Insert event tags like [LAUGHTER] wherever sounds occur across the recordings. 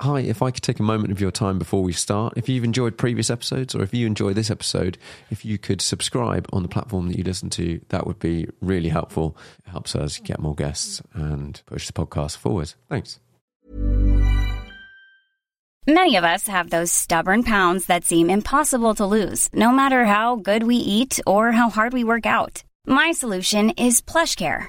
hi, if I could take a moment of your time before we start, if you've enjoyed previous episodes or if you enjoy this episode, if you could subscribe on the platform that you listen to, that would be really helpful. It helps us get more guests and push the podcast forward. Thanks. Many of us have those stubborn pounds that seem impossible to lose, no matter how good we eat or how hard we work out. My solution is PlushCare.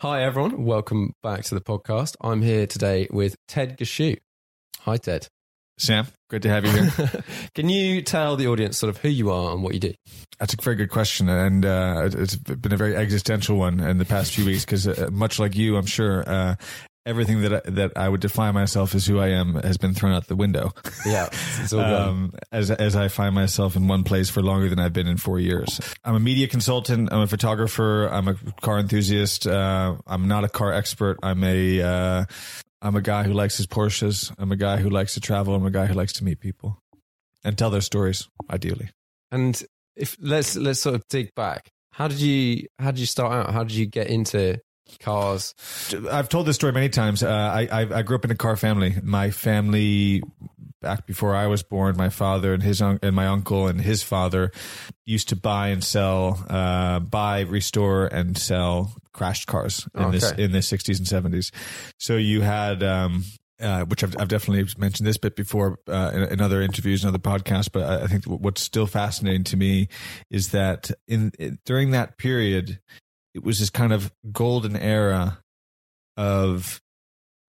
Hi, everyone. Welcome back to the podcast. I'm here today with Ted Gushue. Hi, Ted. Sam, good to have you here. [LAUGHS] Can you tell the audience sort of who you are and what you do? That's a very good question, and uh, it's been a very existential one in the past few weeks because, uh, much like you, I'm sure uh, everything that I, that I would define myself as who I am has been thrown out the window. [LAUGHS] Yeah, um, as as I find myself in one place for longer than I've been in four years. I'm a media consultant. I'm a photographer. I'm a car enthusiast. Uh, I'm not a car expert. I'm a uh, I'm a guy who likes his Porsches. I'm a guy who likes to travel. I'm a guy who likes to meet people and tell their stories, ideally. And if let's let's sort of dig back. How did you how did you start out? How did you get into cars? I've told this story many times. Uh, I, I I grew up in a car family. My family back before I was born, my father and his un- and my uncle and his father used to buy and sell, uh, buy, restore, and sell crashed cars in this in the sixties and seventies. So you had. Um, uh, which I've, I've definitely mentioned this bit before uh, in, in other interviews and other podcasts, but I, I think what's still fascinating to me is that in during that period, it was this kind of golden era of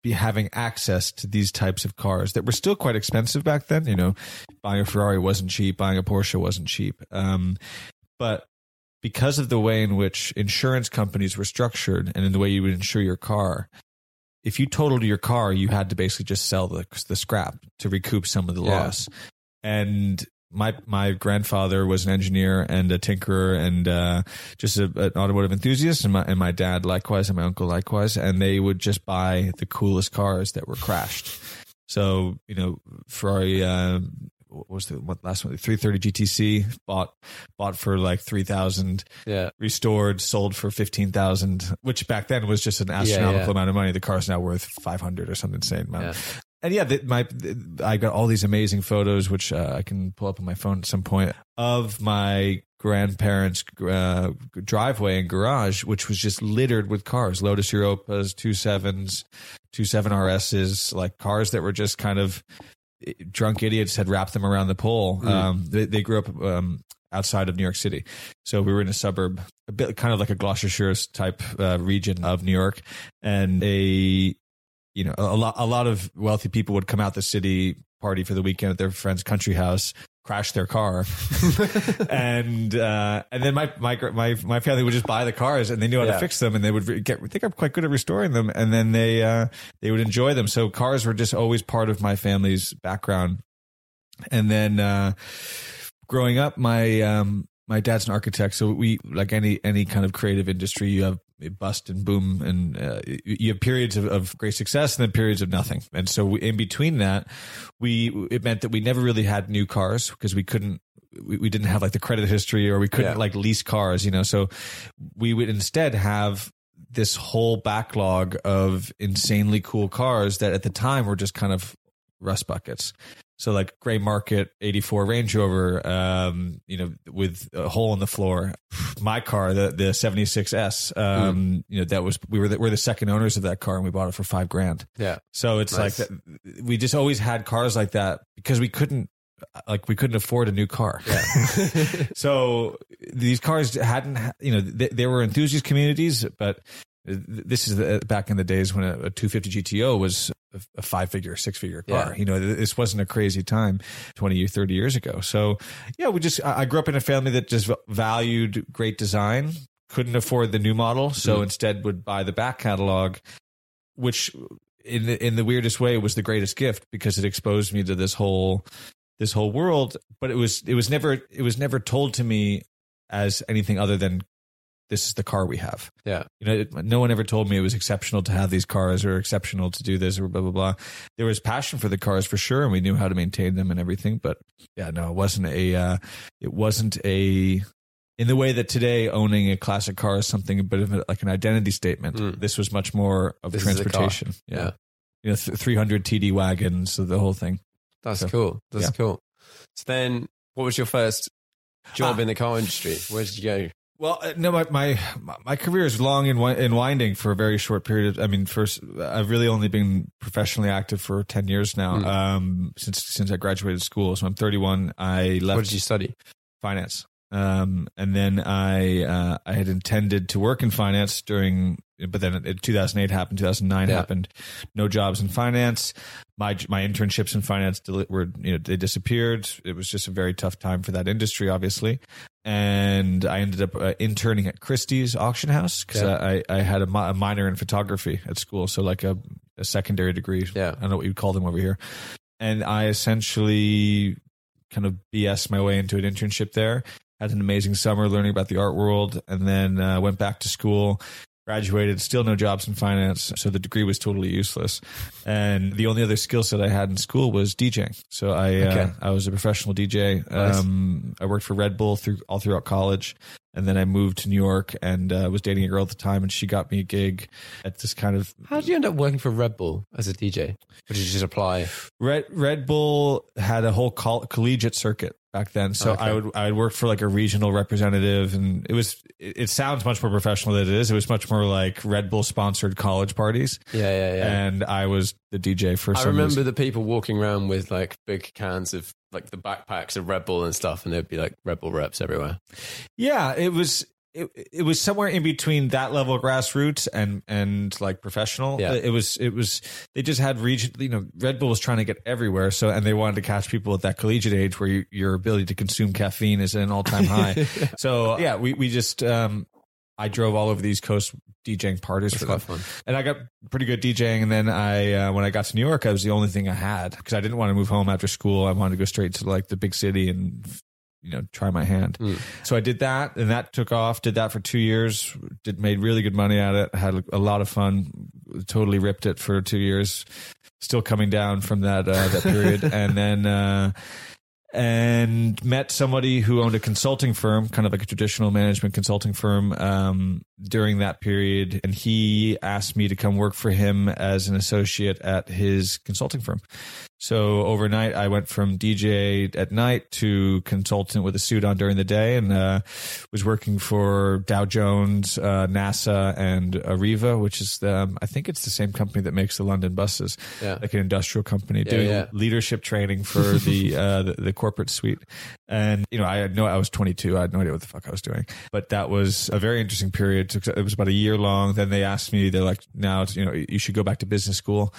be having access to these types of cars that were still quite expensive back then. You know, buying a Ferrari wasn't cheap, buying a Porsche wasn't cheap. Um, but because of the way in which insurance companies were structured and in the way you would insure your car, if you totaled your car, you had to basically just sell the the scrap to recoup some of the Yeah. loss. And my my grandfather was an engineer and a tinkerer and uh, just a, an automotive enthusiast, and my and my dad likewise, and my uncle likewise, and they would just buy the coolest cars that were crashed. So you know, Ferrari. Uh, what was the what last one? 330 GTC bought bought for like three thousand Yeah. restored, sold for fifteen thousand, which back then was just an astronomical yeah. amount of money. The car's now worth five hundred or something insane amount. Yeah. And yeah, the, my I got all these amazing photos, which uh, I can pull up on my phone at some point, of my grandparents' uh, driveway and garage, which was just littered with cars: Lotus Europas, two sevens, two seven RSs, like cars that were just kind of drunk idiots had wrapped them around the pole. Um, they, they grew up um, outside of New York City, so we were in a suburb, a bit kind of like a Gloucestershire type uh, region of New York, and a you know a, lot a lot of wealthy people would come out the city party for the weekend at their friend's country house crash their car. [LAUGHS] And uh and then my my my my family would just buy the cars and they knew how Yeah. to fix them and they would re- get think I'm quite good at restoring them. And then they uh they would enjoy them. So cars were just always part of my family's background. And then uh growing up my um my dad's an architect. So we like any any kind of creative industry you have bust and boom, and uh, you have periods of, of great success and then periods of nothing. And so we, in between that, we it meant that we never really had new cars because we couldn't we, we didn't have like the credit history or we couldn't Yeah. like lease cars, you know. So we would instead have this whole backlog of insanely cool cars that at the time were just kind of rust buckets. So like gray market 84 Range Rover, um, you know, with a hole in the floor. My car, the, the 76S, um, you know, that was, we were the, we're the second owners of that car and we bought it for five grand. Yeah. So it's Nice. like that, we just always had cars like that because we couldn't like we couldn't afford a new car. Yeah. [LAUGHS] so these cars hadn't you know they, they were enthusiast communities, but this is the, back in the days when a, a 250 GTO was a, a five figure, six figure car. Yeah. You know, this wasn't a crazy time 20 or 30 years ago. So yeah, we just I grew up in a family that just valued great design, couldn't afford the new model, so Mm. instead would buy the back catalog which in the, in the weirdest way was the greatest gift because it exposed me to this whole this whole world but it was it was never it was never told to me as anything other than this is the car we have Yeah. you know it, no one ever told me it was exceptional to have these cars or exceptional to do this or blah blah blah there was passion for the cars for sure and we knew how to maintain them and everything but yeah no it wasn't a uh, it wasn't a in the way that today owning a classic car is something a bit of a, like an identity statement Mm. this was much more of This is a car. transportation Yeah. you know, th- 300 TD wagons, so the whole thing. That's So, cool. That's yeah. cool. So then, what was your first job Ah. in the car industry? Where did you go? Well, uh, no, my, my my career is long and, wi- and winding for a very short period. Of, I mean, first, I've really only been professionally active for 10 years now, Mm. um, since since I graduated school. So I'm 31. I left What did you study? finance. Um, and then I, uh, I had intended to work in finance during, but then it, 2008 happened, 2009 Yeah. happened, no jobs in finance. My, my internships in finance were, you know, they disappeared. It was just a very tough time for that industry, obviously. And I ended up uh, interning at Christie's auction house because Yeah. I, I had a, mi- a minor in photography at school. So like a, a secondary degree. Yeah. I don't know what you'd call them over here. And I essentially kind of BS my way into an internship there. Had an amazing summer learning about the art world, and then uh, went back to school. Graduated, still no jobs in finance, so the degree was totally useless. And the only other skill set I had in school was DJing. So I Okay. uh, I was a professional DJ. Nice. Um, I worked for Red Bull through all throughout college, and then I moved to New York and uh, was dating a girl at the time, and she got me a gig at this kind of How did you end up working for Red Bull as a DJ? Or did you just apply? Red Red Bull had a whole coll- collegiate circuit back then, so Okay. I would I would work for like a regional representative, and it was it, it sounds much more professional than it is. It was much more like Red Bull sponsored college parties, Yeah, yeah, yeah. and I was the DJ for. I remember reason. the people walking around with like big cans of like the backpacks of Red Bull and stuff, and there'd be like Red Bull reps everywhere. Yeah, it was. It, it was somewhere in between that level of grassroots and and like professional. Yeah. It was it was they just had region. You know, Red Bull was trying to get everywhere. So and they wanted to catch people at that collegiate age where you, your ability to consume caffeine is at an all time [LAUGHS] high. so yeah, we we just um I drove all over the East Coast DJing parties It's for them fun. and I got pretty good DJing. And then I, uh, when I got to New York, I was the only thing I had because I didn't want to move home after school. I wanted to go straight to like the big city and you know try my hand. Mm. So I did that, and that took off. Did that for two years. Did made really good money at it. Had a lot of fun. Totally ripped it for two years. Still coming down from that uh, that period, [LAUGHS] and then. Uh, and met somebody who owned a consulting firm, kind of like a traditional management consulting firm, um, during that period. And he asked me to come work for him as an associate at his consulting firm. So overnight, I went from DJ at night to consultant with a suit on during the day, and uh, was working for Dow Jones, uh, NASA, and Arriva, which is the, um, I think it's the same company that makes the London buses, Yeah. like an industrial company, Yeah, doing yeah. leadership training for [LAUGHS] the, uh, the the corporate suite. And you know, I had no, I was 22, I had no idea what the fuck I was doing, but that was a very interesting period. It was about a year long. Then they asked me, they're like, now you know, you should go back to business school,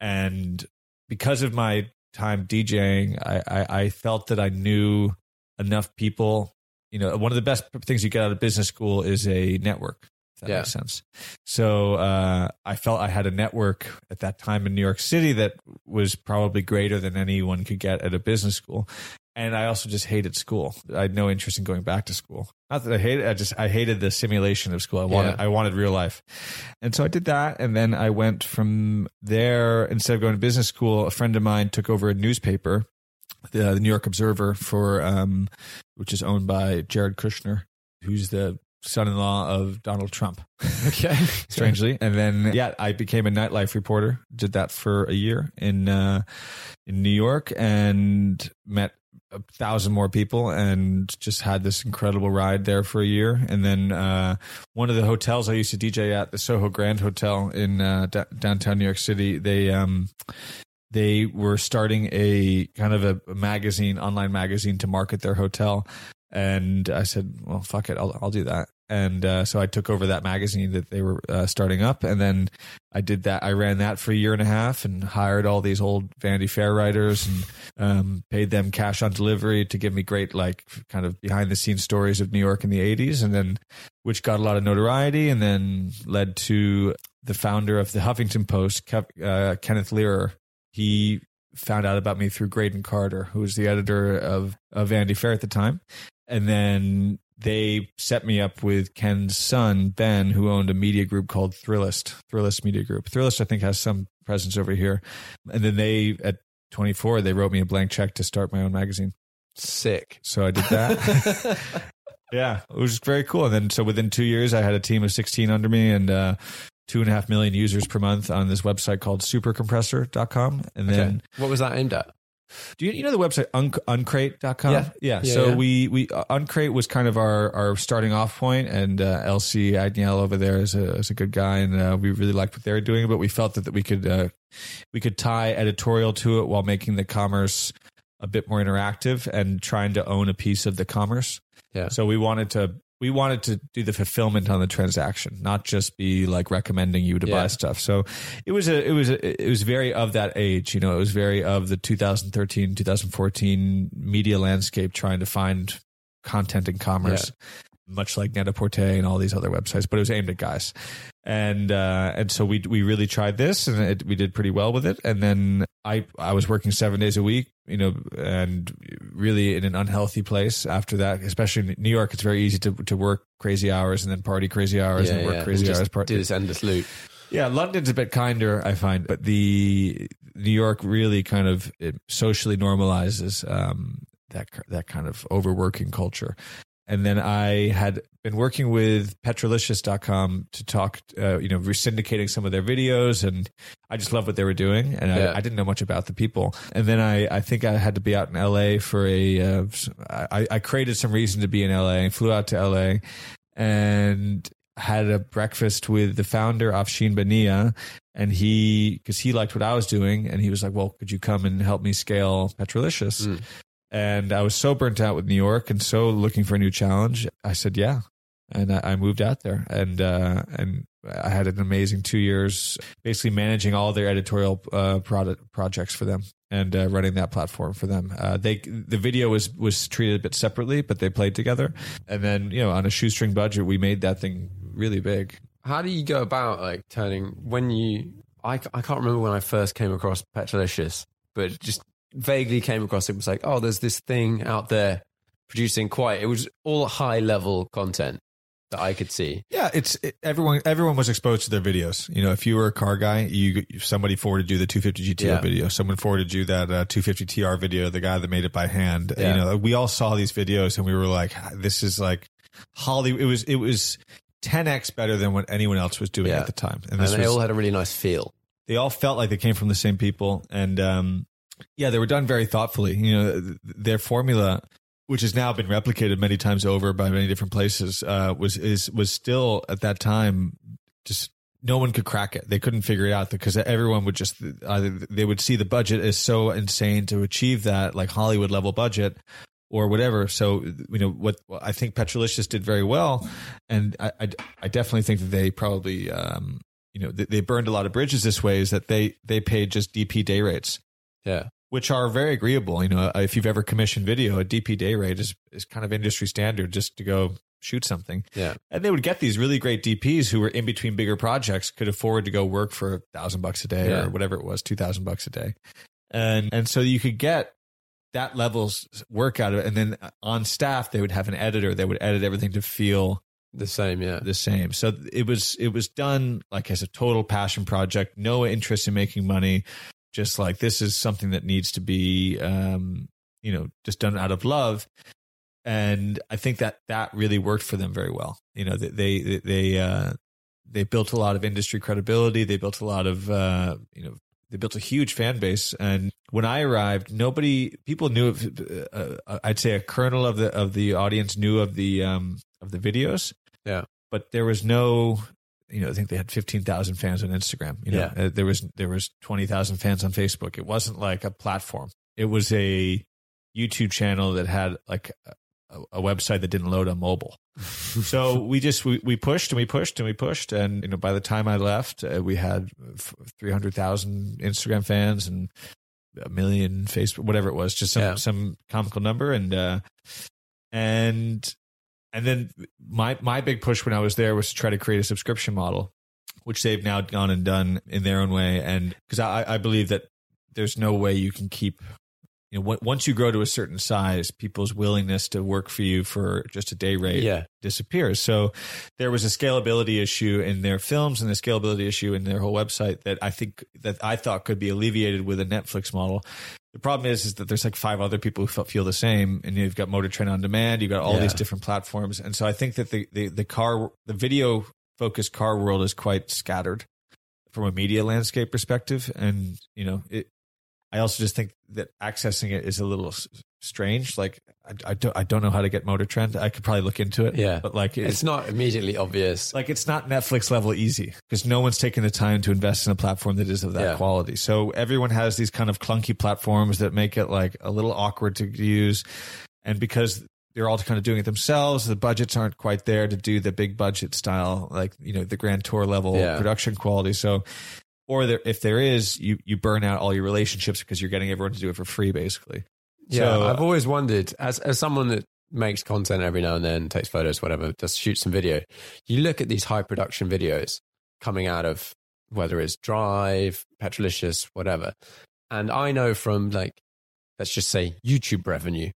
and because of my time DJing, I, I, I felt that I knew enough people. You know, one of the best things you get out of business school is a network. If that Yeah. makes sense. So uh, I felt I had a network at that time in New York City that was probably greater than anyone could get at a business school. And I also just hated school. I had no interest in going back to school. Not that I hated, I just I hated the simulation of school. I wanted Yeah. I wanted real life, and so I did that. And then I went from there instead of going to business school. A friend of mine took over a newspaper, the, the New York Observer, for um, which is owned by Jared Kushner, who's the son-in-law of Donald Trump Okay. [LAUGHS] strangely. And then yeah, I became a nightlife reporter. Did that for a year in uh, in New York and met a thousand more people and just had this incredible ride there for a year. And then uh, one of the hotels I used to DJ at, the Soho Grand Hotel in uh, d- downtown New York City, they um, they were starting a kind of a, a magazine, online magazine to market their hotel. And I said, well, fuck it, I'll, I'll do that. And uh, so I took over that magazine that they were uh, starting up. And then I did that. I ran that for a year and a half and hired all these old Vanity Fair writers and um, paid them cash on delivery to give me great, like, kind of behind the scenes stories of New York in the 80s. And then, which got a lot of notoriety and then led to the founder of the Huffington Post, Kev, uh, Kenneth Lerer. He found out about me through Graydon Carter, who was the editor of, of Vanity Fair at the time. And then they set me up with Ken's son, Ben, who owned a media group called Thrillist, Thrillist Media Group. Thrillist, I think, has some presence over here. And then they, at 24, they wrote me a blank check to start my own magazine. Sick. So I did that. [LAUGHS] yeah, it was very cool. And then, so within two years, I had a team of 16 under me and uh, two and a half million users per month on this website called supercompressor.com. And then Okay. What was that aimed at? do you, you know the website un- uncrate.com? Yeah. Yeah, so yeah. we, we, uh, Uncrate was kind of our, our starting off point and, uh, LC Agniel over there is a, is a good guy and, uh, we really liked what they were doing, but we felt that, that we could, uh, we could tie editorial to it while making the commerce a bit more interactive and trying to own a piece of the commerce. Yeah. So we wanted to, we wanted to do the fulfillment on the transaction, not just be like recommending you to Yeah. buy stuff. So it was a, it was a, it was very of that age, you know, it was very of the 2013, 2014 media landscape trying to find content in commerce, much like Net-a-Porter and all these other websites, but it was aimed at guys. And, uh, and so we, we really tried this and it, we did pretty well with it. And then I, I was working seven days a week, you know, and really in an unhealthy place after that, especially in New York, it's very easy to, to work crazy hours and then party crazy hours and work crazy And hours. Part- do this endless loop. yeah, London's a bit kinder, I find, but the New York really kind of it socially normalizes um, that that kind of overworking culture. And then I had been working with Petrolicious.com to talk, uh, you know, re syndicating some of their videos, and I just loved what they were doing, and Yeah. I, I didn't know much about the people. And then I, I think I had to be out in LA for a, uh, I, I created some reason to be in LA, and flew out to LA, and had a breakfast with the founder Afshin Behnia and he because he liked what I was doing and he was like well could you come and help me scale Petrolicious Mm. And I was so burnt out with New York and so looking for a new challenge I said yeah and I, moved out there and uh, and I had an amazing two years basically managing all their editorial uh, product projects for them and uh, running that platform for them. Uh, they the video was was treated a bit separately, but they played together. And then you know on a shoestring budget, we made that thing really big. How do you go about like turning when you? I, I can't remember when I first came across Petrolicious, but just vaguely came across it. Was like, oh, there's this thing out there producing quite. It was all high level content that I could see. Yeah, it's it, everyone. Everyone was exposed to their videos. You know, if you were a car guy, you somebody forwarded you the 250 GTO Yeah. video. Someone forwarded you that uh, 250 TR video. The guy that made it by hand. Yeah. You know, we all saw these videos and we were like, "This is like Hollywood." It was it was 10x better than what anyone else was doing Yeah. at the time. And this they was- all had a really nice feel. they all felt like they came from the same people and um yeah they were done very thoughtfully you know their formula which has now been replicated many times over by many different places uh was is was still at that time just no one could crack it they couldn't figure it out because everyone would just either they would see the budget as so insane to achieve that like hollywood level budget or whatever. So you know what what I think Petrolicious did very well, and I, I, I definitely think that they probably um, you know they, they burned a lot of bridges this way. Is that they they paid just DP day rates, Yeah. which are very agreeable. You know, uh, if you've ever commissioned video, a DP day rate is is kind of industry standard just to go shoot something. Yeah. And they would get these really great DPs who were in between bigger projects, could afford to go work for a thousand bucks a day Yeah. or whatever it was, two thousand bucks a day, and and so you could get that level's work out of it. And then uh, on staff, they would have an editor. that would edit everything to feel The same, yeah. the same. So it was it was done like as a total passion project, no interest in making money. Just like this is something that needs to be, um, you know, just done out of love. And I think that that really worked for them very well. You know, they they they uh, they built a lot of industry credibility. They built a lot of uh, you know they built a huge fan base. And when I arrived, nobody people knew of. Uh, uh, I'd say a kernel of the of the audience knew of the um, of the videos. Yeah. but there was no. You know, I think they had fifteen thousand fans on Instagram. You know, Yeah. Uh, there was there was twenty thousand fans on Facebook. It wasn't like a platform. It was a YouTube channel that had like a, a website that didn't load on mobile. [LAUGHS] so we just we, we pushed and we pushed and we pushed and you know by the time I left uh, we had three hundred thousand Instagram fans and a million Facebook whatever it was just some Yeah. some comical number and uh, and and then my my big push when I was there was to try to create a subscription model, which they've now gone and done in their own way. And because I I believe that there's no way you can keep you know, on- once you grow to a certain size, people's willingness to work for you for just a day rate Yeah. disappears. So there was a scalability issue in their films and a scalability issue in their whole website that I think that I thought could be alleviated with a Netflix model. The problem is, is that there's like five other people who feel the same, and you've got Motor Trend on Demand, you've got all Yeah. these different platforms, and so I think that the the, the car, the video focused car world is quite scattered from a media landscape perspective, and you know it. I also just think that accessing it is a little s- strange. Like I, I don't I don't know how to get Motor Trend. I could probably look into it. Yeah. but like It's not immediately obvious. like it's not Netflix level easy because no one's taking the time to invest in a platform that is of that Yeah. quality. So everyone has these kind of clunky platforms that make it like a little awkward to use, and because they're all kind of doing it themselves, the budgets aren't quite there to do the big budget style, like you know the Grand Tour level Yeah. production quality. So. Or there, if there is, you, you burn out all your relationships because you're getting everyone to do it for free, basically. Yeah, So- I've uh, always wondered as as someone that makes content every now and then, takes photos, whatever, just shoots some video. You look at these high production videos coming out of whether it's Drive, Petrolicious, whatever, and I know from like let's just say YouTube revenue,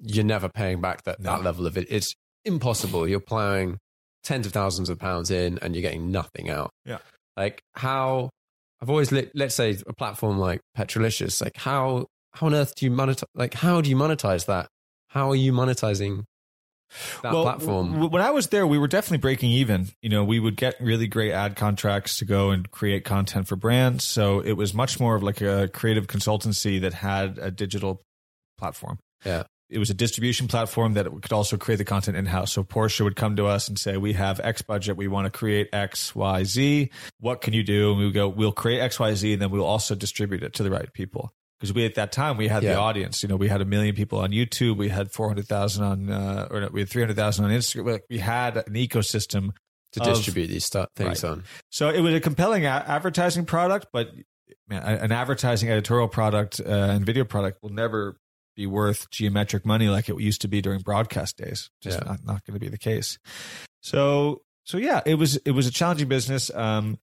you're never paying back that, that level of it. It's impossible. You're plowing tens of thousands of pounds in and you're getting nothing out. Yeah. Like how I've always lit, let's say a platform like Petrolicious, like how how on earth do you monetize like how do you monetize that? How are you monetizing that platform? w- when I was there, we were definitely breaking even. You know, we would get really great ad contracts to go and create content for brands. So it was much more of like a creative consultancy that had a digital platform. Yeah. It was a distribution platform that could also create the content in house. So Porsche would come to us and say, "We have X budget. We want to create X, Y, Z. What can you do?" And we would go, "We'll create X, Y, Z, and then we'll also distribute it to the right people." Because we at that time we had Yeah. the audience. You know, we had a million people on YouTube. We had four hundred thousand on, uh, or no, we had three hundred thousand on Instagram. We had an ecosystem to of- distribute these stuff things Right. on. so it was a compelling a- advertising product, but man, an advertising editorial product uh, and video product will never be worth geometric money like it used to be during broadcast days. Just Yeah. not, not going to be the case. So so yeah, it was it was a challenging business. Um,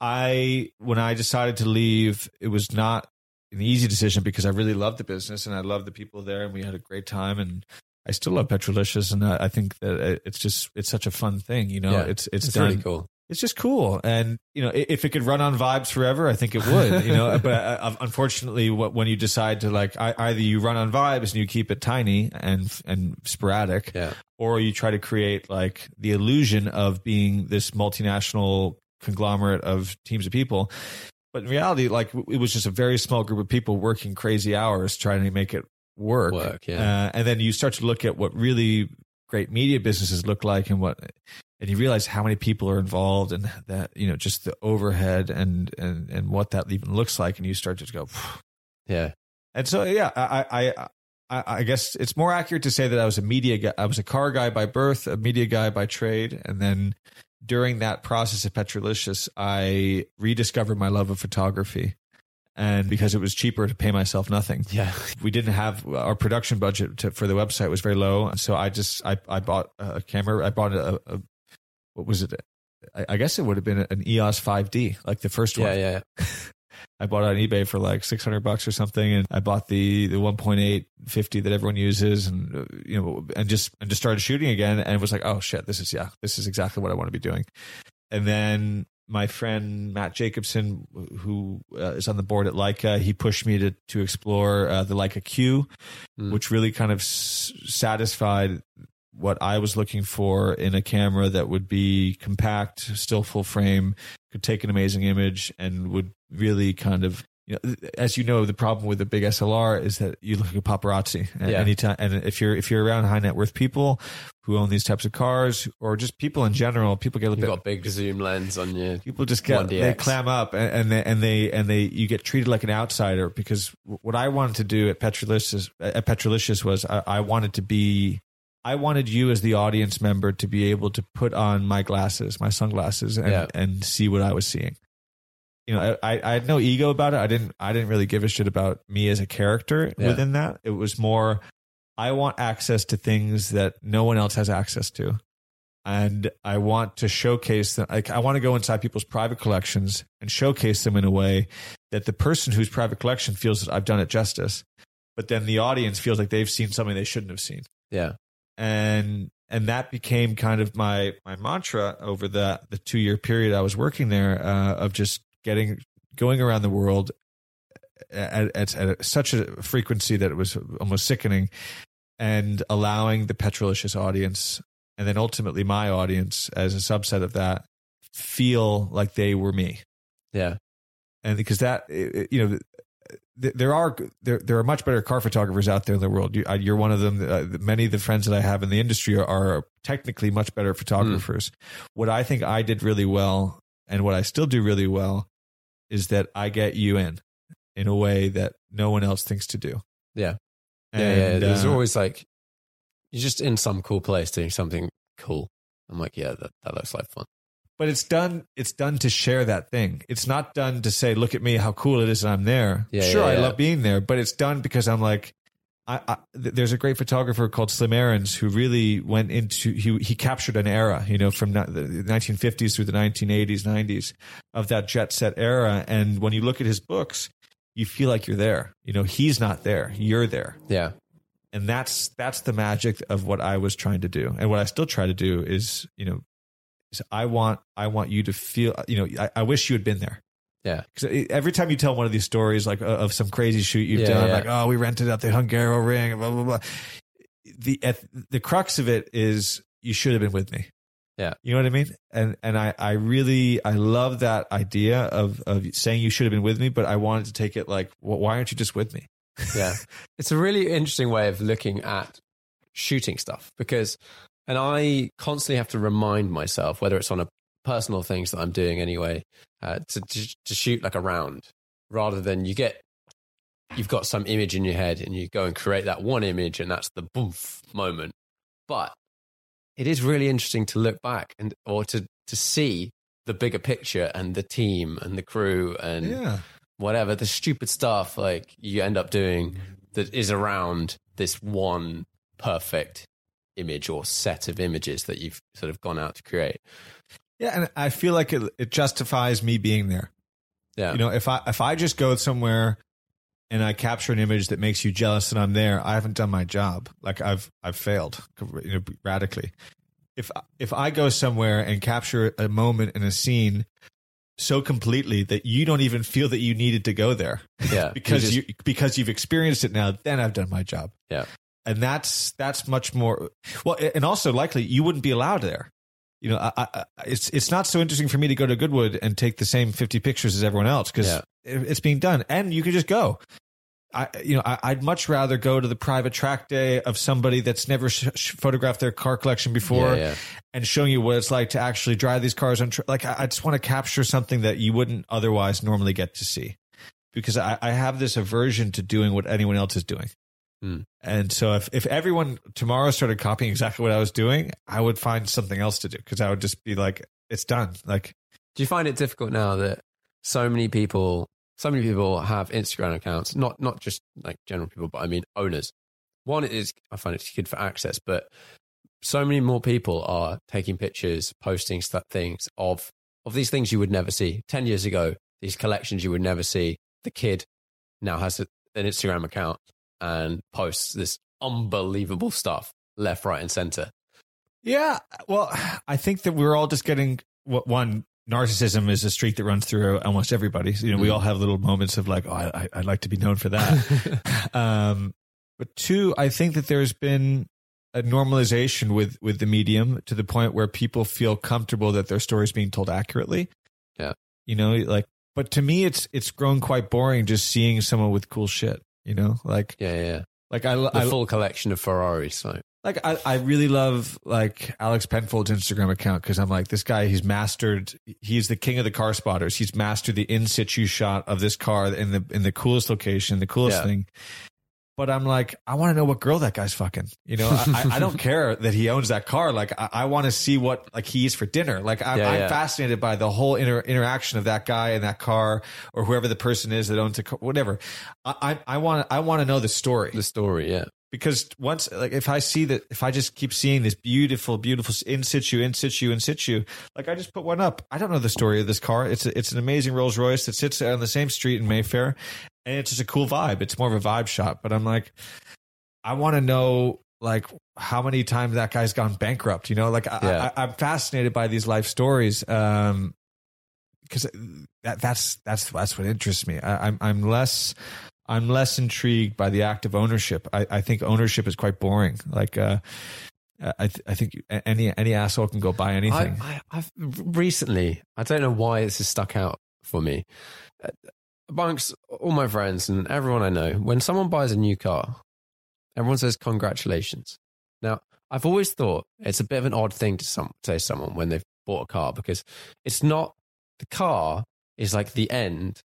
I when I decided to leave, it was not an easy decision because I really loved the business and I loved the people there, and we had a great time and. I still love Petrolicious, and I I think that it's just it's such a fun thing, you know. Yeah. It's it's, It's done, really cool. It's just cool and you know if it could run on vibes forever i think it would you know [LAUGHS] but uh, unfortunately what, when you decide to like I, either you run on vibes and you keep it tiny and and sporadic Yeah. or you try to create like the illusion of being this multinational conglomerate of teams of people but in reality like it was just a very small group of people working crazy hours trying to make it work Work, yeah. uh, and then you start to look at what really great media businesses look like and what and you realize how many people are involved and that you know just the overhead and and and what that even looks like and you start to go "Phew." Yeah. and so yeah I, I i i guess it's more accurate to say that i was a media guy i was a car guy by birth a media guy by trade and then during that process of petrolicious i rediscovered my love of photography and because it was cheaper to pay myself nothing Yeah. we didn't have our production budget to, for the website was very low, and so I just I, I bought a camera. I bought a, a what was it? I, I guess it would have been an EOS 5D, like the first Yeah, one. yeah. Yeah. [LAUGHS] I bought it on eBay for like 600 bucks or something. And I bought the, the 1.8 50 that everyone uses and, uh, you know, and just, and just started shooting again. And it was like, oh shit, this is, yeah, this is exactly what I want to be doing. And then my friend Matt Jacobson, who uh, is on the board at Leica, he pushed me to to explore uh, the Leica Q, mm. which really kind of s- satisfied what I was looking for in a camera that would be compact, still full frame, could take an amazing image, and would really kind of you know, as you know, the problem with the big SLR is that you look like a paparazzi yeah. anytime. And if you're if you're around high net worth people who own these types of cars, or just people in general, people get a bit. got big zoom lens on you. People just get they clam up, and, and they and they and they you get treated like an outsider because what I wanted to do at Petrolicious at Petrolicious was I, I wanted to be I wanted you as the audience member to be able to put on my glasses, my sunglasses, and, yeah. and see what I was seeing you know, I, I had no ego about it. I didn't I didn't really give a shit about me as a character yeah. within that. It was more I want access to things that no one else has access to. And I want to showcase them. Like I want to go inside people's private collections and showcase them in a way that the person whose private collection feels that I've done it justice, but then the audience feels like they've seen something they shouldn't have seen. Yeah. And and that became kind of my my mantra over the the two year period I was working there uh, of just getting going around the world at, at, at, such a frequency that it was almost sickening and allowing the petrolicious audience and then ultimately my audience as a subset of that feel like they were me. Yeah. And because that you know there are there there are much better car photographers out there in the world. You, are one of them. Uh, many of the friends that I have in the industry are, are technically much better photographers. Mm. What I think I did really well, and what I still do really well, is that I get you in in a way that no one else thinks to do. Yeah. And, yeah, yeah. There's uh, always like, you're just in some cool place doing something cool. I'm like, yeah, that, that looks like fun. But it's done. It's done to share that thing. It's not done to say, "Look at me, how cool it is, I'm there." Yeah, sure, yeah, yeah. I love being there, but it's done because I'm like, I, I, there's a great photographer called Slim Aarons who really went into he he captured an era, you know, from the 1950s through the 1980s, 90s of that jet set era. And when you look at his books, you feel like you're there. You know, he's not there, you're there. Yeah. And that's that's the magic of what I was trying to do, and what I still try to do is, you know, I want I want you to feel, you know, I, I wish you had been there. Yeah. Because every time you tell one of these stories, like uh, of some crazy shoot you've yeah, done, yeah. like, oh, we rented out the Hungaroring, blah, blah, blah. The, the crux of it is you should have been with me. Yeah. You know what I mean? And, and I, I really, I love that idea of, of saying you should have been with me, but I wanted to take it like, well, why aren't you just with me? yeah. [LAUGHS] It's a really interesting way of looking at shooting stuff because, and I constantly have to remind myself, whether it's on a personal things that I'm doing anyway, uh, to, to, to shoot like a round rather than you get you've got some image in your head and you go and create that one image and that's the boof moment. But it is really interesting to look back and or to to see the bigger picture and the team and the crew and yeah. whatever the stupid stuff like you end up doing that is around this one perfect image or set of images that you've sort of gone out to create. Yeah, and I feel like it, it justifies me being there. Yeah. You know, if I if I just go somewhere and I capture an image that makes you jealous and I'm there, I haven't done my job. Like I've I've failed you know, radically. If if I go somewhere and capture a moment in a scene so completely that you don't even feel that you needed to go there, yeah, [LAUGHS] because you, just, you because you've experienced it now, then I've done my job. Yeah, and that's that's much more well, and also likely you wouldn't be allowed there you know, I, I, it's it's not so interesting for me to go to Goodwood and take the same fifty pictures as everyone else because yeah. it's being done, and you can just go. I, you know, I, would much rather go to the private track day of somebody that's never sh- sh- photographed their car collection before, yeah, yeah. and showing you what it's like to actually drive these cars on. Tra- like, I, I just want to capture something that you wouldn't otherwise normally get to see, because I, I have this aversion to doing what anyone else is doing. Mm. And so if, if everyone tomorrow started copying exactly what I was doing, I would find something else to do because I would just be like, it's done. Like, do you find it difficult now that so many people, so many people have Instagram accounts, not, not just like general people, but I mean owners. One is, I find it's good for access, but so many more people are taking pictures, posting stuff, things of, of these things you would never see. 10 years ago, these collections you would never see. The kid now has a, an Instagram account and posts this unbelievable stuff left, right, and center. Yeah. Well, I think that we're all just getting what one narcissism is a streak that runs through almost everybody. So, you know, we Mm. all have little moments of like, oh, I, I'd like to be known for that. [LAUGHS] um, but two, I think that there's been a normalization with with the medium to the point where people feel comfortable that their story is being told accurately. Yeah. You know, like, but to me, it's it's grown quite boring just seeing someone with cool shit. You know, like Yeah, yeah. like I, The I full collection of Ferraris. Like, like I, I really love like Alex Penfold's Instagram account because I'm like this guy he's mastered he's the king of the car spotters he's mastered the in situ shot of this car in the in the coolest location the coolest Yeah. thing but I'm like I want to know what girl that guy's fucking you know I, I- don't [LAUGHS] care that he owns that car like I, I want to see what like he eats for dinner like I, Yeah, I'm yeah. fascinated by the whole inter, interaction of that guy and that car or whoever the person is that owns the car whatever I I, I want I want to know the story the story, yeah. because once like if I see that if I just keep seeing this beautiful, beautiful in situ, in situ, in situ, like I just put one up. I don't know the story of this car. It's a, it's an amazing Rolls Royce that sits on the same street in Mayfair, and it's just a cool vibe. It's more of a vibe shot. But I'm like, I want to know like how many times that guy's gone bankrupt. You know, like I, Yeah. I, I'm fascinated by these life stories. Um, because that that's that's that's what interests me. I, I'm I'm less I'm less intrigued by the act of ownership. I, I think ownership is quite boring. Like, uh, I th- I think any any asshole can go buy anything. I, I, I've recently, I don't know why this has stuck out for me. Amongst all my friends and everyone I know, when someone buys a new car, everyone says congratulations. Now, I've always thought it's a bit of an odd thing to some, say someone when they've bought a car because it's not the car is like the end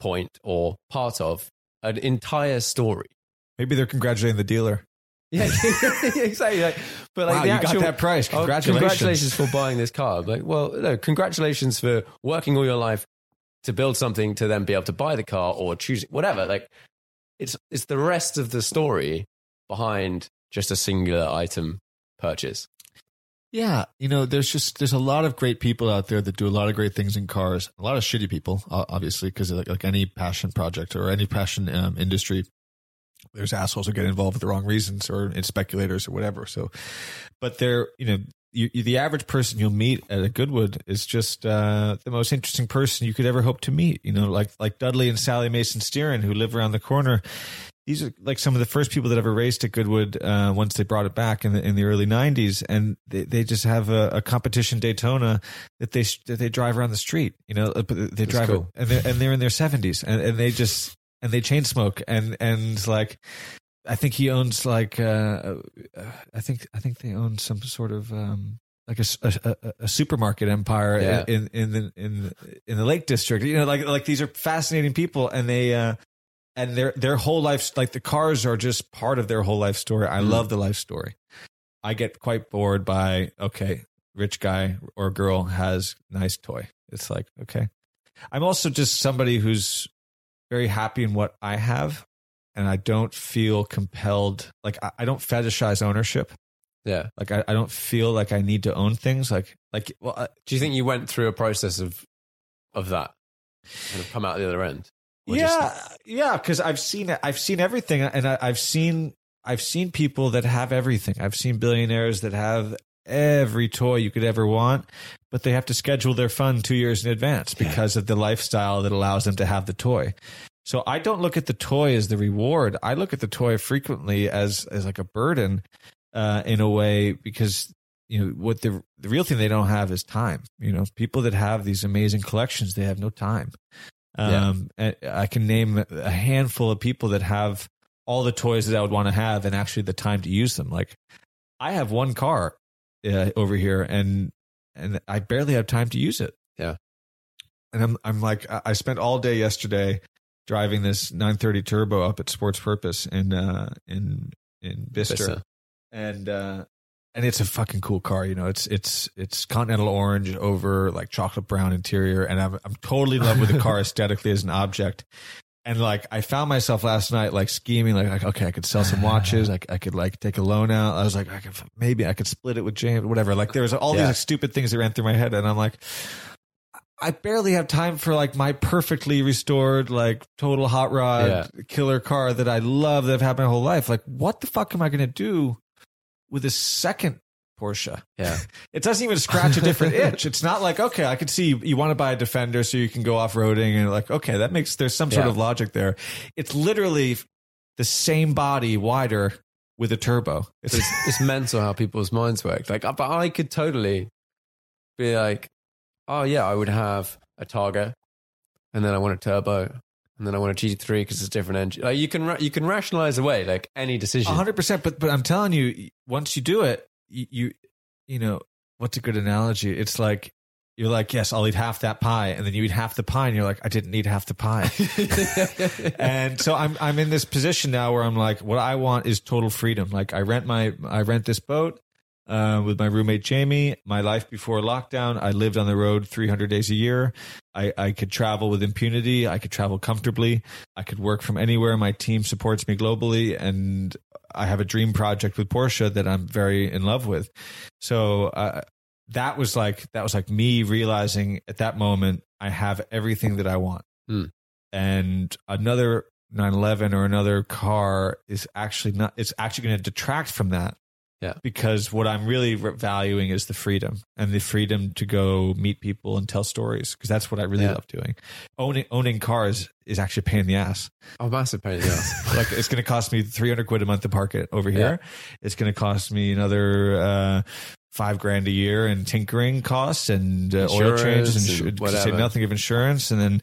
point or part of an entire story. Maybe they're congratulating the dealer. Yeah, [LAUGHS] exactly. Like, but like wow, the you actual, got that price. Oh, Congratulations. congratulations for buying this car. Like, well, no, congratulations for working all your life to build something to then be able to buy the car or choose whatever. Like, it's it's the rest of the story behind just a singular item purchase. Yeah, you know, there's just there's a lot of great people out there that do a lot of great things in cars. A lot of shitty people, obviously, because like, like any passion project or any passion um, industry, there's assholes who get involved for the wrong reasons or speculators or whatever. So, but they're you know you, you, the average person you'll meet at a Goodwood is just uh, the most interesting person you could ever hope to meet. You know, like like Dudley and Sally Mason Styrron who live around the corner these are like some of the first people that ever raced at Goodwood uh, once they brought it back in the in the early '90s, and they, they just have a, a competition Daytona that they that they drive around the street. You know, they drive cool. it, and they're and they're in their 70s, and, and they just and they chain smoke, and and like I think he owns like uh, uh, I think I think they own some sort of. Um, like a a supermarket empire Yeah. in in the in the- in the Lake District, you know, like like these are fascinating people, and they uh, and their their whole life like the cars are just part of their whole life story i Mm. love the life story i get quite bored by okay rich guy or girl has nice toy it's like okay i'm also just somebody who's very happy in what i have and i don't feel compelled like i, I don't fetishize ownership Yeah. like I, I don't feel like i need to own things like like well I, Do you think you went through a process of of that and have come out the other end? Or yeah, just- yeah, because I've seen it. I've seen everything, and I, I've seen I've seen people that have everything. I've seen billionaires that have every toy you could ever want, but they have to schedule their fun two years in advance because of the lifestyle that allows them to have the toy. So I don't look at the toy as the reward. I look at the toy frequently as as like a burden, uh, in a way because you know what the the real thing they don't have is time. You know, people that have these amazing collections, they have no time. Um, and I can name a handful of people that have all the toys that I would want to have and actually the time to use them. Like I have one car uh, over here and and I barely have time to use it. Yeah. And I'm I'm like I spent all day yesterday driving this 930 turbo up at Sports Purpose in uh in in Bicester. And uh and it's a fucking cool car you know it's it's it's continental orange over like chocolate brown interior and i'm i'm totally in love with the car [LAUGHS] aesthetically as an object. And like i found myself last night like scheming like, like okay i could sell some [LAUGHS] watches I, I could like take a loan out. I was like I could, maybe i could split it with james whatever. Like there was all Yeah. these stupid things that ran through my head and i'm like I barely have time for like my perfectly restored, like total hot rod Yeah. killer car that I love that I've had my whole life. Like, what the fuck am I going to do with a second Porsche? Yeah. [LAUGHS] It doesn't even scratch a different itch. It's not like, okay, I could see you, you want to buy a Defender so you can go off roading and like, okay, that makes, there's some sort Yeah. of logic there. It's literally the same body wider with a turbo. It's, it's, it's mental how people's minds work. Like, but I could totally be like, oh yeah, I would have a Targa, and then I want a turbo, and then I want a GT3 because it's a different engine. Like you can ra- you can rationalize away like any decision. hundred percent. But but I'm telling you, once you do it, you, you you know what's a good analogy? It's like you're like, yes, I'll eat half that pie, and then you eat half the pie, and you're like, I didn't eat half the pie. [LAUGHS] and so I'm I'm in this position now where I'm like, what I want is total freedom. Like I rent my I rent this boat. Uh, with my roommate Jamie, my life before lockdown, I lived on the road 300 days a year. I, I could travel with impunity. I could travel comfortably. I could work from anywhere. My team supports me globally, and I have a dream project with Porsche that I'm very in love with. So uh, that was like that was like me realizing at that moment I have everything that I want, Hmm. and another 911 or another car is actually not. It's actually going to detract from that. Yeah. Because what I'm really valuing is the freedom and the freedom to go meet people and tell stories because that's what I really Yeah. love doing. Owning owning cars is actually a pain in the ass. oh, massive pain in the ass. [LAUGHS] like it's going to cost me 300 quid a month to park it over here. It's going to cost me another uh, five grand a year in tinkering costs and uh, oil changes and and sh- to say whatever. nothing of insurance. And then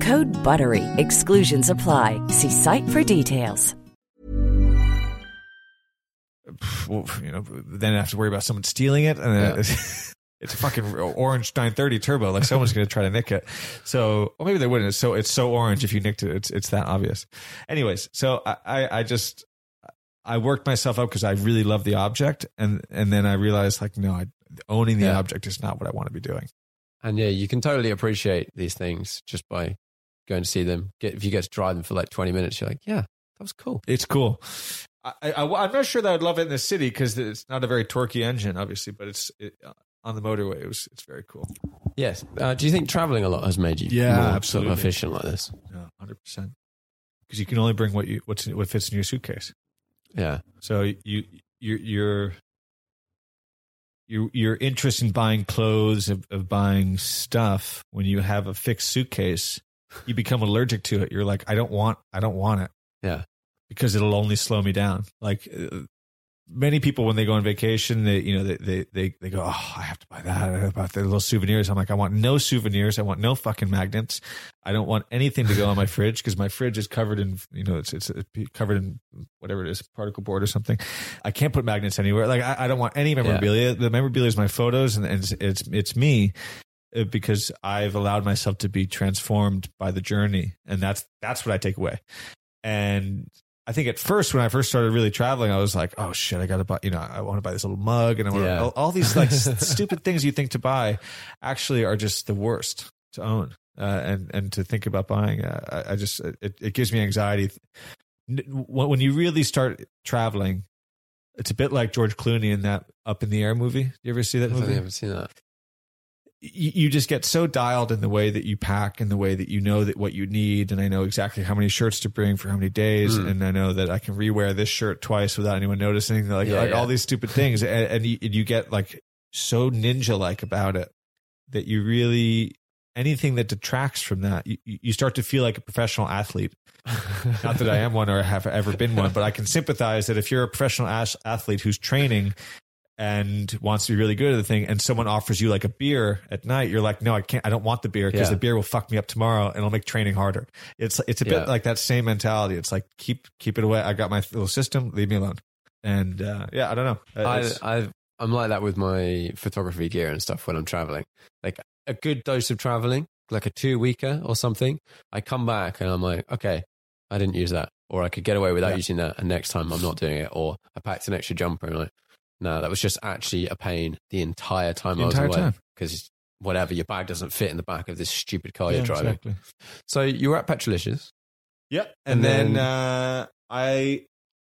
Code BUTTERY. Exclusions apply. See site for details. well, you know, then I have to worry about someone stealing it, and uh, then [LAUGHS] it's a fucking orange 930 turbo. Like someone's going to try to nick it. So, or maybe they wouldn't. It's so it's so orange. If you nicked it, it's it's that obvious. Anyways, so I I, I just I worked myself up because I really love the object, and and then I realized like no, I, owning the Yeah. object is not what I want to be doing. And yeah, you can totally appreciate these things just by going to see them. Get if you get to drive them for like twenty minutes, you're like, yeah, that was cool. It's cool. I, I, am not sure that I'd love it in the city because it's not a very torquey engine, obviously, but it's it, on the motorway. It was it's very cool. Yes. Uh, do you think traveling a lot has made you Yeah, more sort absolutely. of efficient like this? Yeah, hundred percent. Because you can only bring what you what's in, what fits in your suitcase. Yeah. So you you you're your your interest in buying clothes of, of buying stuff when you have a fixed suitcase, you become allergic to it. You're like, I don't want I don't want it Yeah. because it'll only slow me down. Like uh, many people when they go on vacation, they you know they they they, they go, oh, I have to buy that I about the little souvenirs. I'm like, I want no souvenirs. I want no fucking magnets. I don't want anything to go on my [LAUGHS] fridge because my fridge is covered in you know it's it's covered in whatever it is particle board or something. I can't put magnets anywhere. Like I, I don't want any memorabilia. The memorabilia is my photos and, and it's, it's it's me uh, because I've allowed myself to be transformed by the journey, and that's that's what I take away. And I think at first, when I first started really traveling, I was like, "Oh shit, I got to buy." You know, I want to buy this little mug, and I want Yeah. all, all these like [LAUGHS] stupid things you think to buy, actually are just the worst to own uh, and and to think about buying. Uh, I, I just it, it gives me anxiety. When when you really start traveling, it's a bit like George Clooney in that Up in the Air movie. You ever see that movie? I haven't seen that. You, you just get so dialed in the way that you pack and the way that you know that what you need and i know exactly how many shirts to bring for how many days Mm. and i know that i can rewear this shirt twice without anyone noticing like, Yeah, like yeah. all these stupid things and, and you, and you get like so ninja like about it that you really anything that detracts from that, you, you start to feel like a professional athlete. [LAUGHS] Not that I am one or have ever been one, but I can sympathize that if you're a professional athlete who's training and wants to be really good at the thing and someone offers you like a beer at night you're like no i can't i don't want the beer because Yeah. the beer will fuck me up tomorrow and it'll make training harder it's it's a bit Yeah. like that same mentality it's like keep keep it away i got my little system leave me alone and uh, yeah i don't know Uh, I, it's- I, I'm like that with my photography gear and stuff when I'm traveling. Like a good dose of traveling, like a two weeker or something. I come back and I'm like, okay, I didn't use that, or I could get away without Yeah. using that, and next time I'm not doing it. Or I packed an extra jumper and I'm like, no, that was just actually a pain the entire time The I was entire away because whatever your bag doesn't fit in the back of this stupid car yeah, you're driving. exactly. So you were at Petrolicious. Yep. And And, then, then- uh, I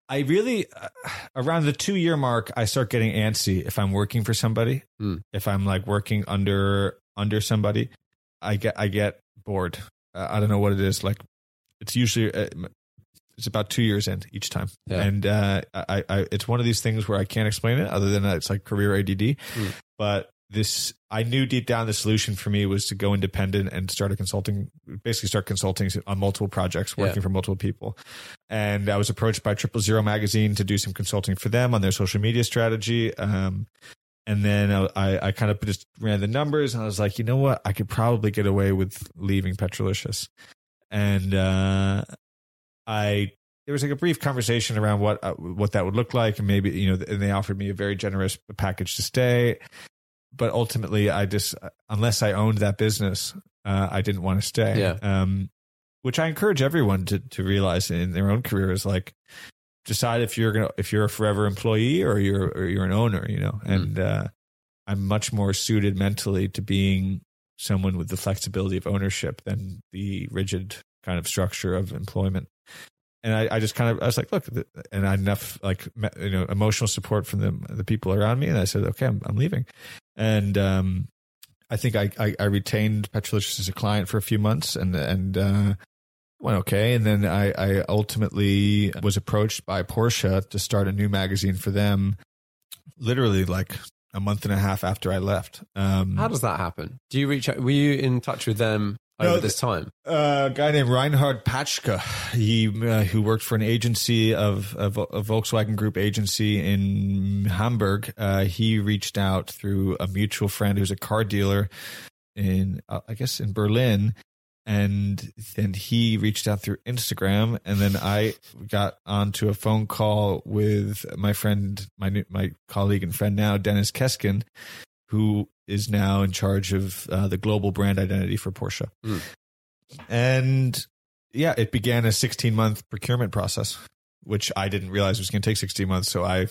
I really uh, around the two year mark I start getting antsy if I'm working for somebody. Hmm. If I'm like working under under somebody, I get I get bored. Uh, I don't know what it is. Like it's usually uh, it's about two years in each time, Yeah. and uh, I, I it's one of these things where I can't explain it other than it's like career ADD. Hmm. But this I knew deep down the solution for me was to go independent and start a consulting, basically start consulting on multiple projects, working Yeah. for multiple people. And I was approached by Triple Zero Magazine to do some consulting for them on their social media strategy. Um, and then I, I, I kind of just ran the numbers and I was like, you know what? I could probably get away with leaving Petrolicious. And uh, I there was like a brief conversation around what uh, what that would look like, and maybe you know, and they offered me a very generous package to stay. But ultimately, I just unless I owned that business, uh, I didn't want to stay. Yeah. Um, which I encourage everyone to to realize in their own career is like decide if you're gonna if you're a forever employee or you're or you're an owner. You know, and uh, I'm much more suited mentally to being someone with the flexibility of ownership than the rigid kind of structure of employment. And I, I just kind of, I was like, look, and I enough like, you know, emotional support from the, the people around me. And I said, okay, I'm, I'm leaving. And, um, I think I, I, I retained Petrolicious as a client for a few months and, and, uh, went okay. And then I, I ultimately was approached by Porsche to start a new magazine for them, literally like a month and a half after I left. Um, How does that happen? Do you reach out? Were you in touch with them over No, this time? uh, a guy named Reinhard Patschka, he uh, who worked for an agency of, of a Volkswagen Group agency in Hamburg. Uh, he reached out through a mutual friend who's a car dealer in, uh, I guess, in Berlin. And then he reached out through Instagram, and then I got onto a phone call with my friend, my new, my colleague and friend now, Dennis Keskin, who is now in charge of uh, the global brand identity for Porsche. Mm. And yeah, it began a 16 month procurement process, which I didn't realize was going to take 16 months. So I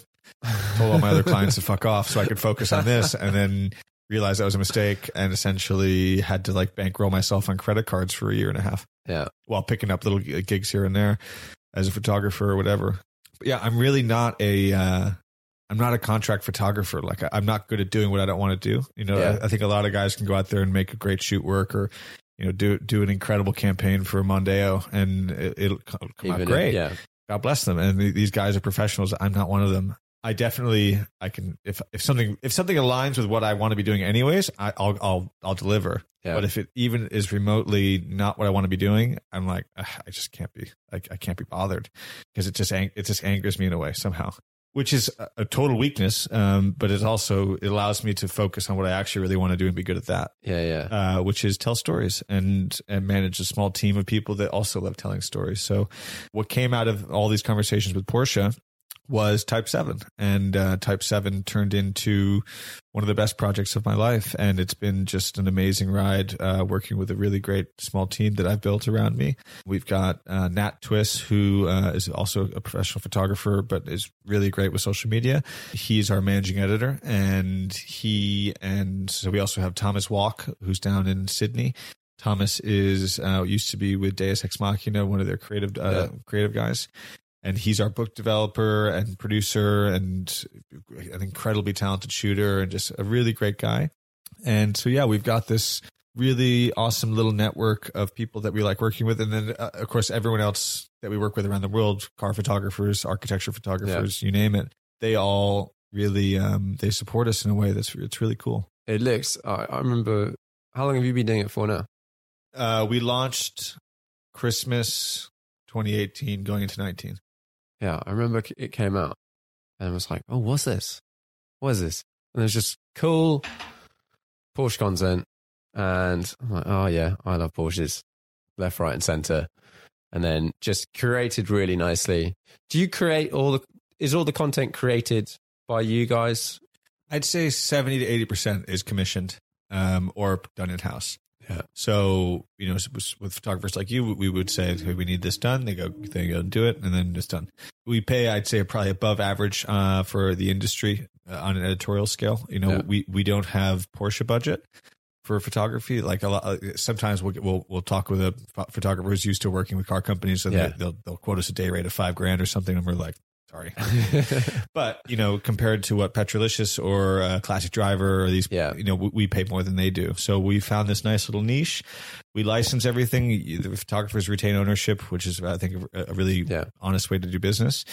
told all my other clients to [LAUGHS] fuck off so I could focus on this and then realized that was a mistake and essentially had to like bankroll myself on credit cards for a year and a half Yeah. while picking up little gigs here and there as a photographer or whatever. But yeah, I'm really not a uh, I'm not a contract photographer. Like I, I'm not good at doing what I don't want to do. You know, Yeah. I, I think a lot of guys can go out there and make a great shoot work or you know do do an incredible campaign for Mondeo and it, it'll come come out Even- great. Yeah. God bless them. And th- these guys are professionals. I'm not one of them. I definitely, I can if if something if something aligns with what I want to be doing anyways, I, I'll I'll I'll deliver. Yeah. But if it even is remotely not what I want to be doing, I'm like, I just can't be. I, I can't be bothered because it just ang- it just angers me in a way somehow, which is a, total weakness. Um, but it also it allows me to focus on what I actually really want to do and be good at that Yeah. Yeah. uh, which is tell stories and and manage a small team of people that also love telling stories. So, what came out of all these conversations with Porsche was Type Seven, and uh, Type Seven turned into one of the best projects of my life, and it's been just an amazing ride uh, working with a really great small team that I've built around me. We've got uh, Nat Twist, who uh, is also a professional photographer, but is really great with social media. He's our managing editor, and he and so we also have Thomas Walk, who's down in Sydney. Thomas is uh, used to be with Deus Ex Machina, one of their creative uh, Yeah. creative guys, and he's our book developer and producer and an incredibly talented shooter and just a really great guy. And so yeah, we've got this really awesome little network of people that we like working with, and then uh, of course everyone else that we work with around the world, car photographers, architecture photographers, you name it. They all really um, they support us in a way that's it's really cool. It looks. I, I remember. How long have you been doing it for now? Uh, we launched Christmas 2018, going into 19. Yeah, I remember it came out, and I was like, "Oh, what's this? What is this?" And it's just cool Porsche content, and I'm like, "Oh yeah, I love Porsches, left, right, and center." And then just curated really nicely. Do you create all the? Is all the content created by you guys? I'd say 70 to 80 percent is commissioned um, or done in house. Yeah. So you know, with, photographers like you, we would say, "Hey, we need this done." They go, they go and do it, and then it's done. We pay, I'd say, probably above average uh, for the industry uh, on an editorial scale. You know, Yeah. we we don't have Porsche budget for photography. Like a lot, uh, sometimes we'll, we'll we'll talk with a photographer who's used to working with car companies, and Yeah. they, they'll they'll quote us a day rate of five grand or something, and we're like, sorry. [LAUGHS] but you know, compared to what Petrolicious or uh, Classic Driver or these, Yeah. you know, we, we pay more than they do. So we found this nice little niche. We license everything. The photographers retain ownership, which is, I think, a, a really Yeah. honest way to do business.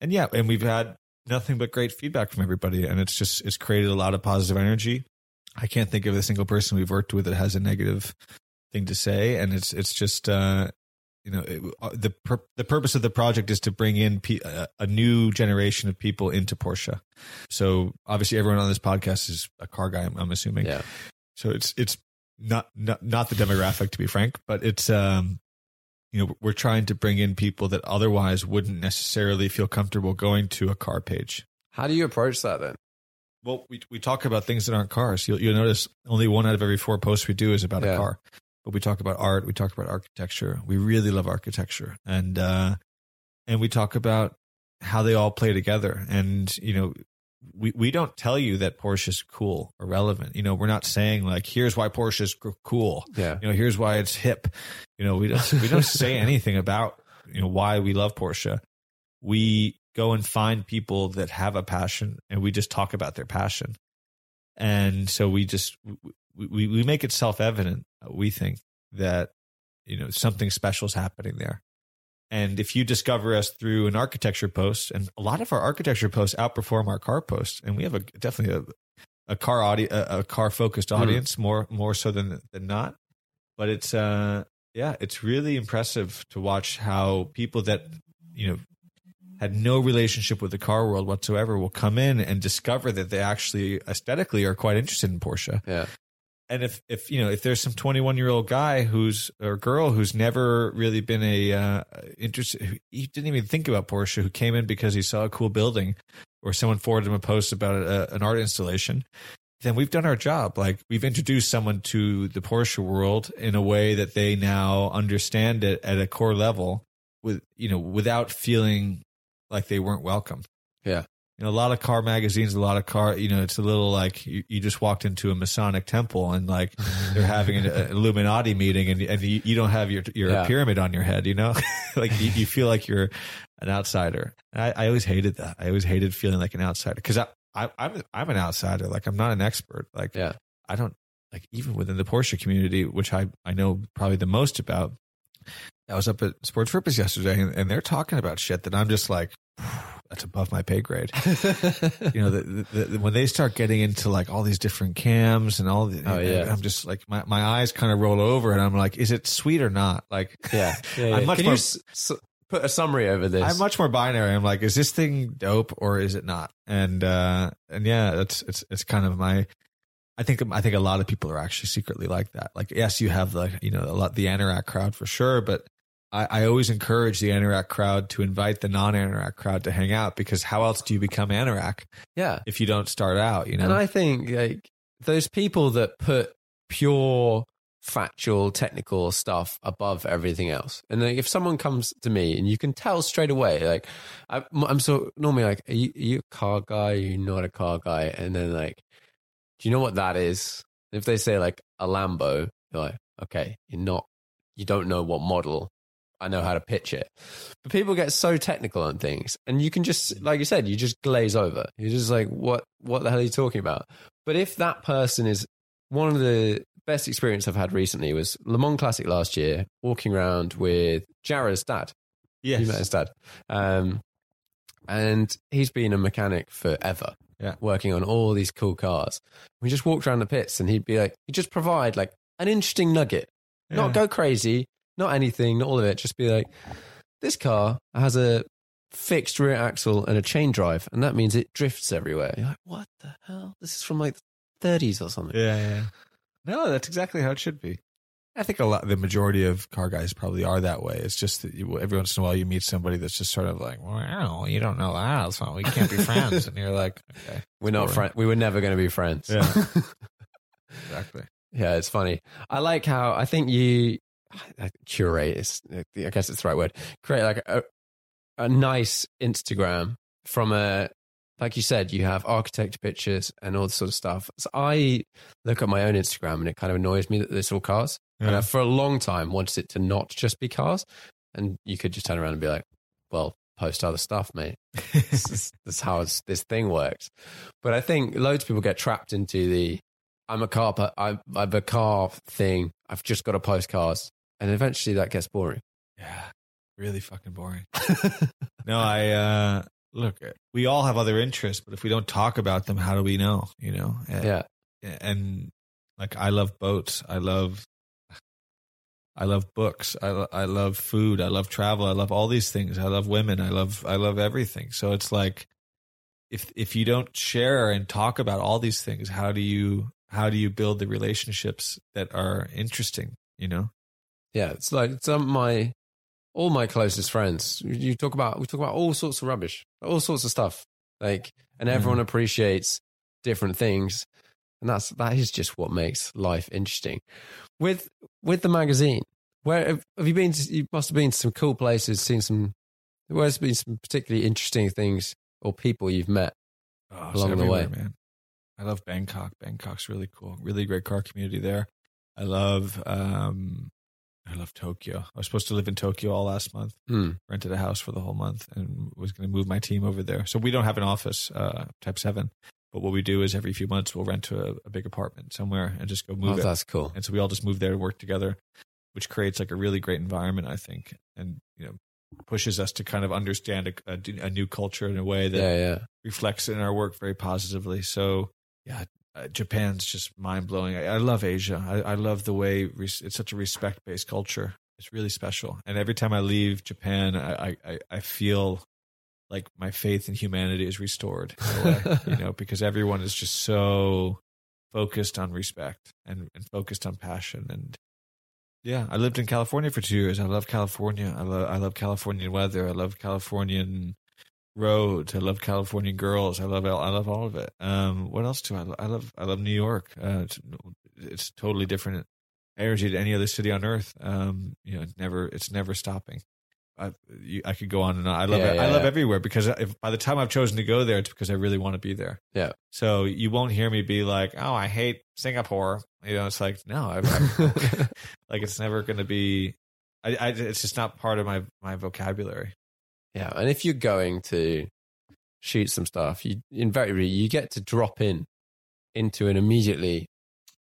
And yeah, and we've had nothing but great feedback from everybody, and it's just it's created a lot of positive energy. I can't think of a single person we've worked with that has a negative thing to say, and it's it's just. uh you know it, uh, the pur- the purpose of the project is to bring in pe- a, a new generation of people into Porsche. So obviously, everyone on this podcast is a car guy. I'm, I'm assuming. yeah, So it's it's not not not the demographic to be frank, but it's um you know we're trying to bring in people that otherwise wouldn't necessarily feel comfortable going to a car page. How do you approach that then? Well, we we talk about things that aren't cars. You'll you'll notice only one out of every four posts we do is about Yeah. a car. But we talk about art, we talk about architecture. We really love architecture. And uh and we talk about how they all play together. And, you know, we, we don't tell you that Porsche is cool or relevant. You know, we're not saying like, here's why Porsche is cool. Yeah, You know, here's why it's hip. You know, we don't we don't [LAUGHS] say anything about you know why we love Porsche. We go and find people that have a passion, and we just talk about their passion. And so we just we we, we make it self evident. We think that you know something special is happening there. And if you discover us through an architecture post, and a lot of our architecture posts outperform our car posts, and we have a definitely a, a car audi- a, a car focused Hmm. audience more more so than than not. But it's uh yeah, it's really impressive to watch how people that you know had no relationship with the car world whatsoever will come in and discover that they actually aesthetically are quite interested in Porsche yeah, and if if you know if there's some 21 year old guy who's or girl who's never really been a uh, interested he didn't even think about Porsche who came in because he saw a cool building or someone forwarded him a post about a, an art installation then we've done our job. Like we've introduced someone to the Porsche world in a way that they now understand it at a core level with you know without feeling like they weren't welcome. Yeah, you know, a lot of car magazines, a lot of car, you know, it's a little like you, you just walked into a Masonic temple and like [LAUGHS] they're having an, an Illuminati meeting and, and you, you don't have your, your Yeah. pyramid on your head, you know, [LAUGHS] like you, you feel like you're an outsider. I, I always hated that. I always hated feeling like an outsider because I, I, I'm, I'm an outsider. Like I'm not an expert. Like yeah. I don't like even within the Porsche community, which I, I know probably the most about. I was up at Sports Purpose yesterday and, and they're talking about shit that I'm just like, that's above my pay grade. [LAUGHS] you know, the, the, the, when they start getting into like all these different cams and all the, Oh, yeah. I'm just like, my, my eyes kind of roll over and I'm like, is it sweet or not? Like, Yeah, yeah, [LAUGHS] yeah. I'm much Can more, you s- put a summary over this? I'm much more binary. I'm like, is this thing dope or is it not? And, uh, and yeah, that's, it's, it's kind of my, I think, I think a lot of people are actually secretly like that. Like, yes, you have the, you know, a lot, the Anorak crowd for sure, but I, I always encourage the Anorak crowd to invite the non Anorak crowd to hang out because how else do you become Anorak yeah. if you don't start out, you know? And I think like those people that put pure factual technical stuff above everything else. And like, if someone comes to me and you can tell straight away, like I, I'm so normally like, are you, are you a car guy? Are you not a car guy? And then like, do you know what that is? If they say like a Lambo, you're like, okay, you're not, you don't know what model. I know how to pitch it. But people get so technical on things and you can just, like you said, you just glaze over. You're just like, what, what the hell are you talking about? But if that person is one of the best experience I've had recently was Le Mans Classic last year, walking around with Jara's dad. yes. You met his dad. Um, and he's been a mechanic forever. Yeah. working on all these cool cars. We just walked around the pits, and he'd be like, he'd just provide like an interesting nugget, not go crazy, not anything, not all of it. Just be like, this car has a fixed rear axle and a chain drive, and that means it drifts everywhere. You're like, what the hell? This is from like the 30s or something. Yeah, yeah. No, that's exactly how it should be. I think a lot, the majority of car guys probably are that way. It's just that you, every once in a while you meet somebody that's just sort of like, "Wow, you don't know that, so we can't be [LAUGHS] friends." and you're like, "Okay, We're not friends. We were never going to be friends. Yeah. [LAUGHS] exactly." Yeah, it's funny. I like how I think you I- [SIGHS] Uh, curate is uh, I guess it's the right word. Create like a, a nice Instagram from a like you said, you have architect pictures and all this sort of stuff. So I look at my own Instagram and it kind of annoys me that it's all cars. And I, for a long time wanted it to not just be cars. And you could just turn around and be like, well, post other stuff, mate. this, is, [LAUGHS] this is how it's, this thing works. But I think loads of people get trapped into the I'm a car, but I'm, I'm a car thing. I've just got to post cars. And eventually that gets boring. Yeah, really fucking boring. [LAUGHS] no, I uh look. We all have other interests, but if we don't talk about them, how do we know? You know? And- yeah. and like I love boats. I love I love books. I lo- I love food. I love travel. I love all these things. I love women. I love I love everything. So it's like if if you don't share and talk about all these things, how do you how do you build the relationships that are interesting, you know? Yeah. It's like some of my, all my closest friends, you talk about, we talk about all sorts of rubbish, all sorts of stuff. Like, and everyone appreciates different things. And that's, that is just what makes life interesting. With, with the magazine, where have, have you been? To, you must have been to some cool places, seen some, where's been some particularly interesting things or people you've met? Oh, Along the way. man. I love Bangkok. Bangkok's really cool. Really great car community there. I love um I love Tokyo. I was supposed to live in Tokyo all last month. Hmm. Rented a house for the whole month and was going to move my team over there. So we don't have an office, uh, type seven. But what we do is every few months we'll rent a, a big apartment somewhere and just go Oh, move it. that's cool. And so we all just move there to work together, which creates like a really great environment, I think, and you know pushes us to kind of understand a, a, a new culture in a way that Yeah. Yeah. reflects in our work very positively. So yeah, Uh, Japan's just mind blowing. I, I love Asia. I, I love the way res- it's such a respect based culture. It's really special. And every time I leave Japan, I, I, I feel like my faith in humanity is restored way, you know, [LAUGHS] because everyone is just so focused on respect and, and focused on passion. And yeah, I lived in California for two years. I love California. I love, I love Californian weather. I love Californian roads. I love Californian girls. I love I love all of it. Um, what else do I love? I love I love New York. Uh, it's, it's totally different energy to any other city on earth. Um, you know, it never it's never stopping. I you, I could go on and on. I love Yeah, it. I love yeah. everywhere because if by the time I've chosen to go there, it's because I really want to be there. Yeah. So you won't hear me be like, "Oh, I hate Singapore." You know, it's like no, I, I [LAUGHS] like it's never going to be. I, I, it's just not part of my my vocabulary. Yeah, and if you're going to shoot some stuff, you invariably you get to drop in into an immediately.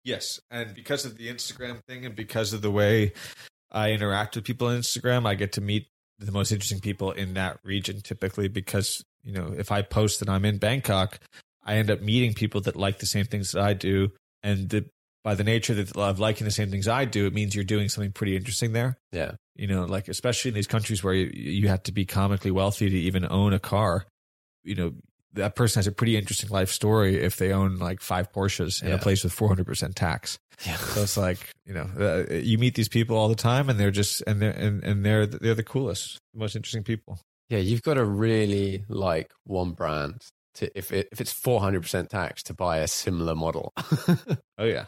Yes, and because of the Instagram thing, and because of the way I interact with people on Instagram, I get to meet the most interesting people in that region. Typically, because you know, if I post that I'm in Bangkok, I end up meeting people that like the same things that I do, and the, by the nature of liking the same things I do, it means you're doing something pretty interesting there. Yeah, You know, like especially in these countries where you, you have to be comically wealthy to even own a car. You know, that person has a pretty interesting life story if they own like five Porsches in Yeah. a place with 400% tax. yeah, So it's like, you know, uh, you meet these people all the time and they're just, and they're, and, and they're, they're the coolest, the most interesting people. yeah. You've got to really like one brand to if it, if it's four hundred percent tax to buy a similar model. [LAUGHS] Oh yeah.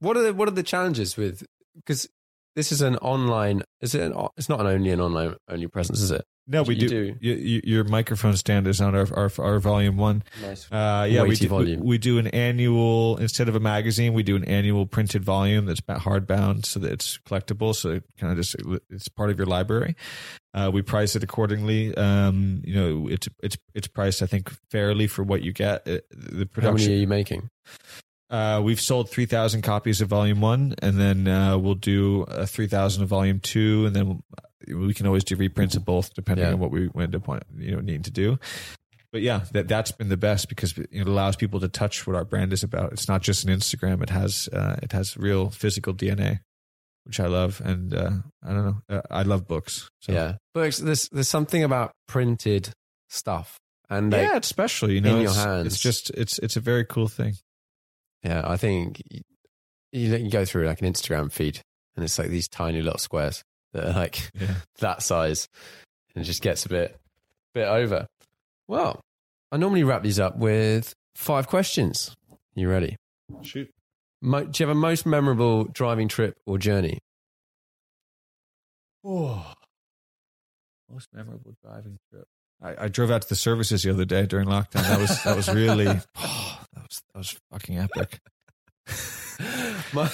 What are the what are the challenges with because this is an online? Is it? An, it's not an only an online only presence, is it? No, we You do. do. You, you, your microphone stand is on our, our, our volume one. Nice. Uh, yeah, we do, volume. we do an annual instead of a magazine. We do an annual printed volume that's hardbound, so that it's collectible. So it kind of just it's part of your library. Uh, we price it accordingly. Um, you know, it's it's it's priced I think fairly for what you get. Uh, the How many are you making? Uh, we've sold three thousand copies of Volume One, and then uh, we'll do uh, three thousand of Volume Two, and then we can always do reprints of both depending Yeah. on what we end up want- you know needing to do. but yeah, that that's been the best because it allows people to touch what our brand is about. It's not just an Instagram; it has uh, it has real physical DNA, which I love. And uh, I don't know, uh, I love books. So. Yeah, books. There's there's something about printed stuff, and they, yeah, it's special. You know, in your it's, hands. It's just it's it's a very cool thing. Yeah, I think you, you you go through like an Instagram feed, and it's like these tiny little squares that are like Yeah. [LAUGHS] that size, and it just gets a bit bit over. Well, I normally wrap these up with five questions. You ready? Shoot. Mo- do you have a most memorable driving trip or journey? Oh, most memorable driving trip. I, I drove out to the services the other day during lockdown. That was that was really oh, [SIGHS] that was that was fucking epic. [LAUGHS] My-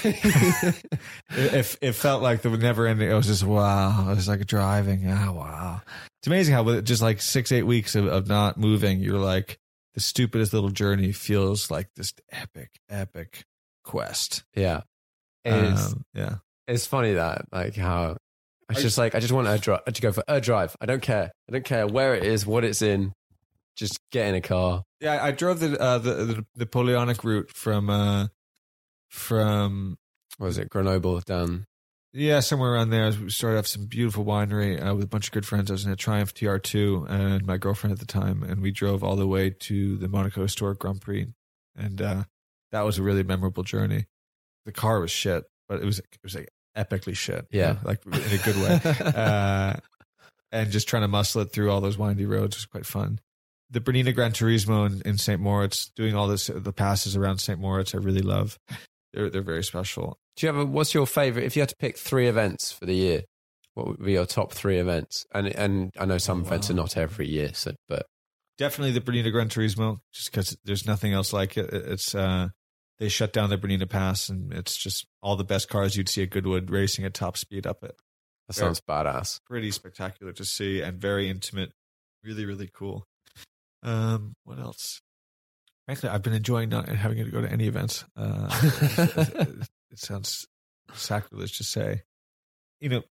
it, it, felt like there the never ending. It was just wow. It was like driving. Ah, wow. It's amazing how with just like six eight weeks of, of not moving, you're like the stupidest little journey feels like this epic epic quest. yeah, it's Um, yeah. it's funny that like how it's just like I just want a dri- to go for a drive. I don't care. I don't care where it is, what it's in. Just get in a car. Yeah, I drove the uh, the, the Napoleonic route from uh, from What was it? Grenoble down. yeah somewhere around there. We started off some beautiful winery uh, with a bunch of good friends. I was in a Triumph TR2 and my girlfriend at the time, and we drove all the way to the Monaco Historic Grand Prix, and uh, that was a really memorable journey. The car was shit, but it was it was like epically shit. you Yeah. know, like in a good way. [LAUGHS] uh, and just trying to muscle it through all those windy roads was quite fun. The Bernina Gran Turismo in, in St. Moritz, doing all this, the passes around St. Moritz, I really love. They're they're very special. Do you have a? What's your favorite? If you had to pick three events for the year, what would be your top three events? And and I know some Oh, events are not every year, so but Definitely the Bernina Gran Turismo, just because there's nothing else like. It- It's uh, they shut down the Bernina Pass, and it's just all the best cars you'd see at Goodwood racing at top speed up it. that sounds badass. Pretty spectacular to see and very intimate. Really, really cool. Um, what else? Frankly, I've been enjoying not having to go to any events. Uh, it, [LAUGHS] it sounds sacrilege to say. You know,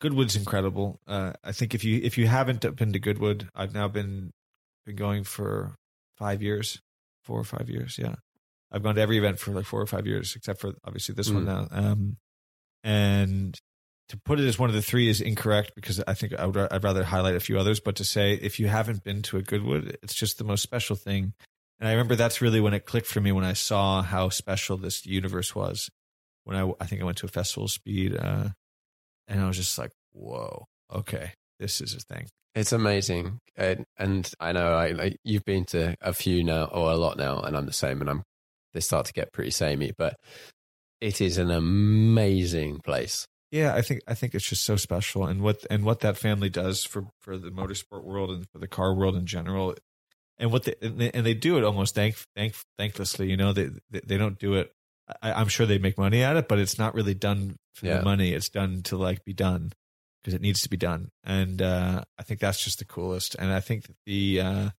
Goodwood's incredible. Uh, I think if you if you haven't been to Goodwood, I've now been been going for five years, four or five years. Yeah, I've gone to every event for like four or five years, except for obviously this one now. Um, and to put it as one of the three is incorrect because I think I would I'd rather highlight a few others. But to say if you haven't been to a Goodwood, it's just the most special thing. And I remember that's really when it clicked for me when I saw how special this universe was. When I I think I went to a festival speed, uh, and I was just like, whoa, okay, this is a thing. It's amazing, and, and I know I like you've been to a few now or a lot now, and I'm the same, and I'm they start to get pretty samey, but it is an amazing place. Yeah, I think I think it's just so special, and what and what that family does for for the motorsport world and for the car world in general, and what they and they, and they do it almost thank thank thanklessly. You know, they they, they don't do it. I, I'm sure they make money at it, but it's not really done for Yeah. the money. It's done to like be done because it needs to be done, and uh, I think that's just the coolest. And I think the uh,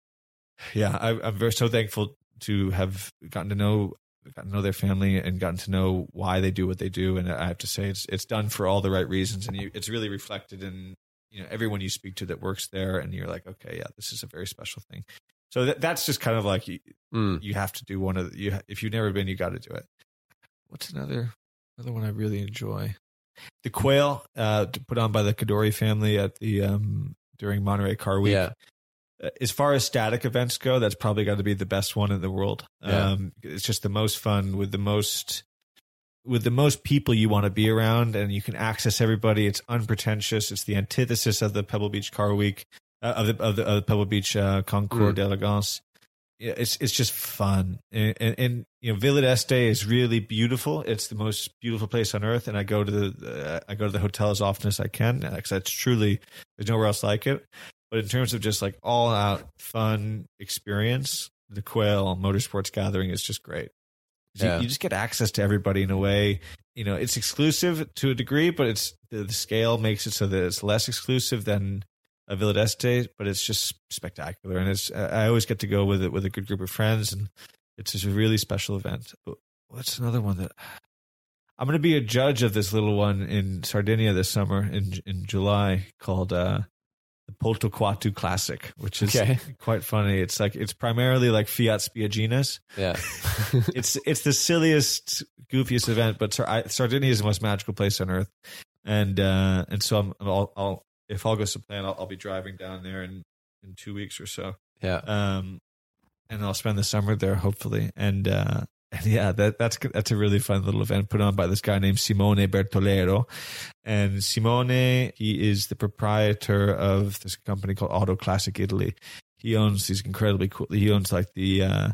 yeah, I, I'm very so thankful to have gotten to know gotten to know their family and gotten to know why they do what they do. And I have to say, it's it's done for all the right reasons, and you, it's really reflected in you know everyone you speak to that works there, and you're like, okay, yeah, this is a very special thing. So that, that's just kind of like you, Mm. you have to do one of the, you. If you've never been, you got to do it. What's another another one I really enjoy? The quail, uh, put on by the Kadoorie family at the um during Monterey Car Week Yeah, as far as static events go, that's probably got to be the best one in the world. Yeah. Um, it's just the most fun with the most with the most people you want to be around, and you can access everybody. It's unpretentious. It's the antithesis of the Pebble Beach Car Week uh, of the of the, of the Pebble Beach uh, Concours Mm. d'Elegance. It's it's just fun, and, and, and you know, Villa d'Este is really beautiful. It's the most beautiful place on earth, and I go to the uh, I go to the hotel as often as I can because it's truly there's nowhere else like it. But in terms of just like all out fun experience, the Quail Motorsports Gathering is just great. 'Cause you- Yeah. You, just get access to everybody in a way. You know, it's exclusive to a degree, but it's the, the scale makes it so that it's less exclusive than a Villa d'Este, but it's just spectacular. And it's I always get to go with it with a good group of friends, and it's just a really special event. What's another one that [SIGHS] I'm going to be a judge of this little one in Sardinia this summer in in July called uh, the Poltu Quatu Classic, which is Okay. [LAUGHS] quite funny. It's like it's primarily like Fiat Spiagginas. Yeah. [LAUGHS] it's it's the silliest, goofiest event, but Sar- I- Sardinia is the most magical place on earth, and uh, and so I'm, I'll, I'll if all goes to plan, I'll, I'll be driving down there in in two weeks or so, yeah. um, and I'll spend the summer there hopefully, and. Uh, and [LAUGHS] yeah, that that's that's a really fun little event put on by this guy named Simone Bertolero, and Simone he is the proprietor of this company called Auto Classic Italy. He owns these incredibly cool. He owns like the uh,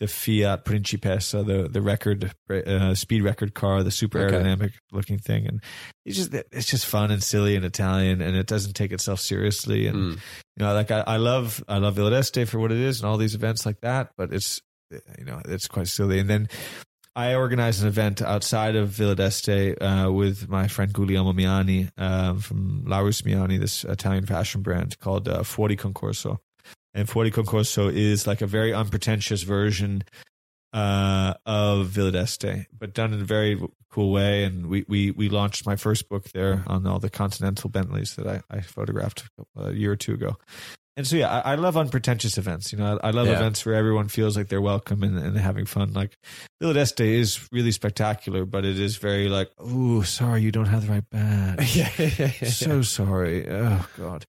the Fiat Principessa, the the record uh, speed record car, the super Okay. aerodynamic looking thing, and it's just it's just fun and silly and Italian, and it doesn't take itself seriously. And Mm. you know, like I, I love I love Villa d'Este for what it is and all these events like that, but it's you know it's quite silly. And then I organized an event outside of Villa d'Este uh, with my friend Guglielmo Miani um, from Larusmiani, this Italian fashion brand called uh, Fuori Concorso. And Fuori Concorso is like a very unpretentious version uh, of Villa d'Este, but done in a very cool way. And we, we, we launched my first book there on all the Continental Bentleys that I, I photographed a year or two ago. And so, yeah, I, I love unpretentious events. You know, I, I love Yeah. events where everyone feels like they're welcome and, and having fun. Like Villa d'Este is really spectacular, but it is very like, oh, sorry, you don't have the right badge. [LAUGHS] yeah, yeah, yeah. So sorry. Oh God.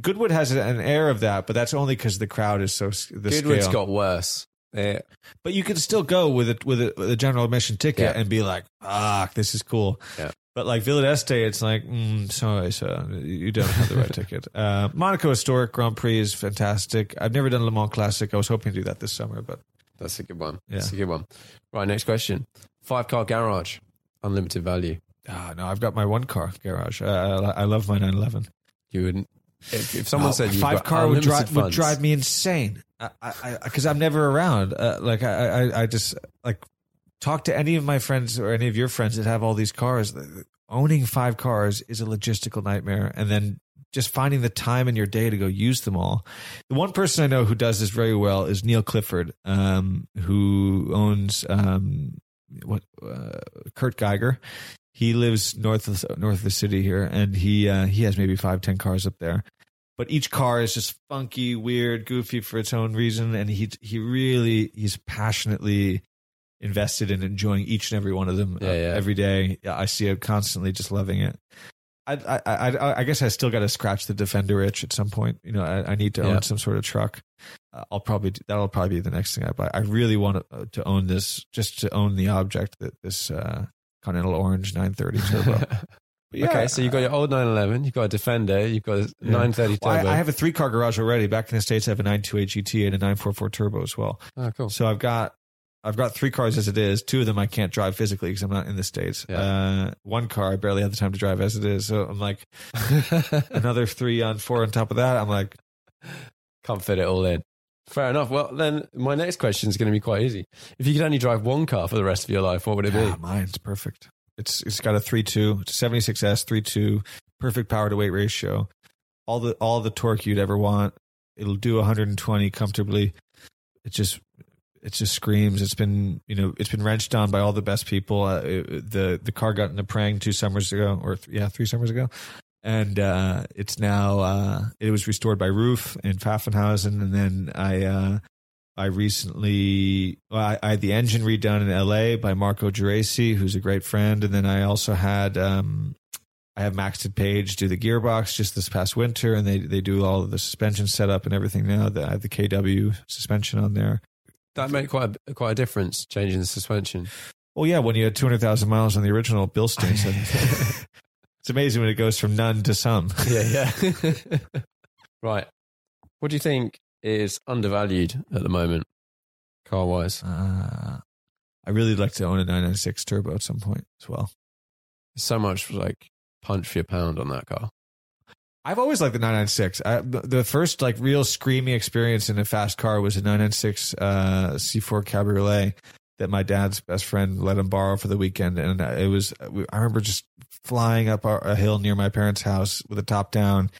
Goodwood has an air of that, but that's only because the crowd is so the Goodwood's scale. got worse. Yeah. But you can still go with it with a, with a general admission ticket Yeah. and be like, "Fuck, this is cool." Yeah. But like Villa d'Este, it's like, mm, sorry, sir, you don't have the right ticket. [LAUGHS] Uh, Monaco Historic Grand Prix is fantastic. I've never done Le Mans Classic. I was hoping to do that this summer, but That's a good one. Yeah. That's a good one. Right, next question. Five car garage, unlimited value. ah, no, I've got my one car garage. Uh, I I love my 911. You wouldn't. If, if someone No, said five car would drive would drive me insane. I because I'm never around. Uh, like I, I I just like talk to any of my friends or any of your friends that have all these cars. Owning five cars is a logistical nightmare, and then just finding the time in your day to go use them all. The one person I know who does this very well is Neil Clifford, um, who owns um, what uh, Kurt Geiger. He lives north of north of the city here, and he uh, he has maybe five ten cars up there. But each car is just funky, weird, goofy for its own reason, and he he really he's passionately invested in enjoying each and every one of them uh, Yeah, every day. I see him constantly just loving it. I I I, I guess I still got to scratch the Defender itch at some point. You know, I, I need to Yeah. own some sort of truck. Uh, I'll probably that'll probably be the next thing I buy. I really want to, uh, to own this, just to own the object that this uh, Continental Orange 930 Turbo. [LAUGHS] Yeah, okay, so you've got your old 911, you've got a Defender, you've got a 930 Well, turbo. I, I have a three car garage already. Back in the states, I have a 928 GT and a 944 Turbo as well. oh, cool. So I've got I've got three cars as it is. Two of them I can't drive physically because I'm not in the states. Yeah. Uh, one car I barely have the time to drive as it is. So I'm like [LAUGHS] another three on four on top of that. I'm like, Can't fit it all in. Fair enough. Well, then my next question is going to be quite easy. If you could only drive one car for the rest of your life, what would it be? yeah, mine's perfect. It's it's got a three two, it's a 76s three two, perfect power to weight ratio, all the all the torque you'd ever want. It'll do 120 comfortably. It just it just screams. It's been you know it's been wrenched on by all the best people. Uh, it- the the car got in a prang two summers ago, or th- yeah, three summers ago, and uh, it's now uh, it was restored by Ruf in Pfaffenhausen, and then I uh, I recently well, I, I had the engine redone in L.A. by Marco Geraci, who's a great friend, and then I also had um, I have Maxted Page do the gearbox just this past winter, and they they do all of the suspension setup and everything now. That I have the KW suspension on there. That made quite a, quite a difference, changing the suspension. Well, yeah, when you had two hundred thousand miles on the original Bilstein, so [LAUGHS] it's amazing when it goes from none to some. yeah, yeah. [LAUGHS] right. What do you think is undervalued at the moment, car wise? Uh, I really like to own a 996 turbo at some point as well. So much like punch for your pound on that car. I've always liked the 996. I, the the first like real screamy experience in a fast car was a 996 uh, C4 Cabriolet that my dad's best friend let him borrow for the weekend, and it was. I remember just flying up a a hill near my parents' house with the top down,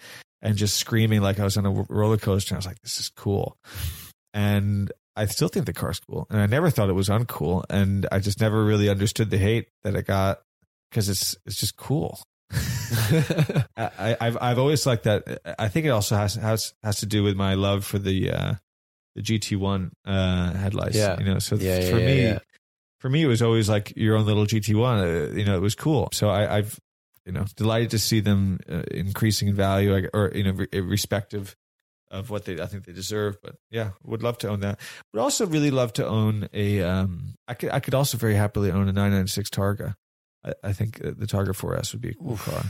and just screaming like I was on a roller coaster. I was like, "This is cool," and I still think the car's cool, and I never thought it was uncool, and I just never really understood the hate that it got because it's it's just cool. [LAUGHS] I, I've I've always liked that. I think it also has has has to do with my love for the uh, the GT one uh, headlights. Yeah. you know. So Yeah, yeah, for me, for me, it was always like your own little GT one. Uh, you know, it was cool. So I, I've you know delighted to see them uh, increasing in value, or you know, re- respective of what they I think they deserve. But yeah, would love to own that. Would also really love to own a. Um, I could I could also very happily own a 996 Targa. I, I think uh, the Targa 4S would be a cool car.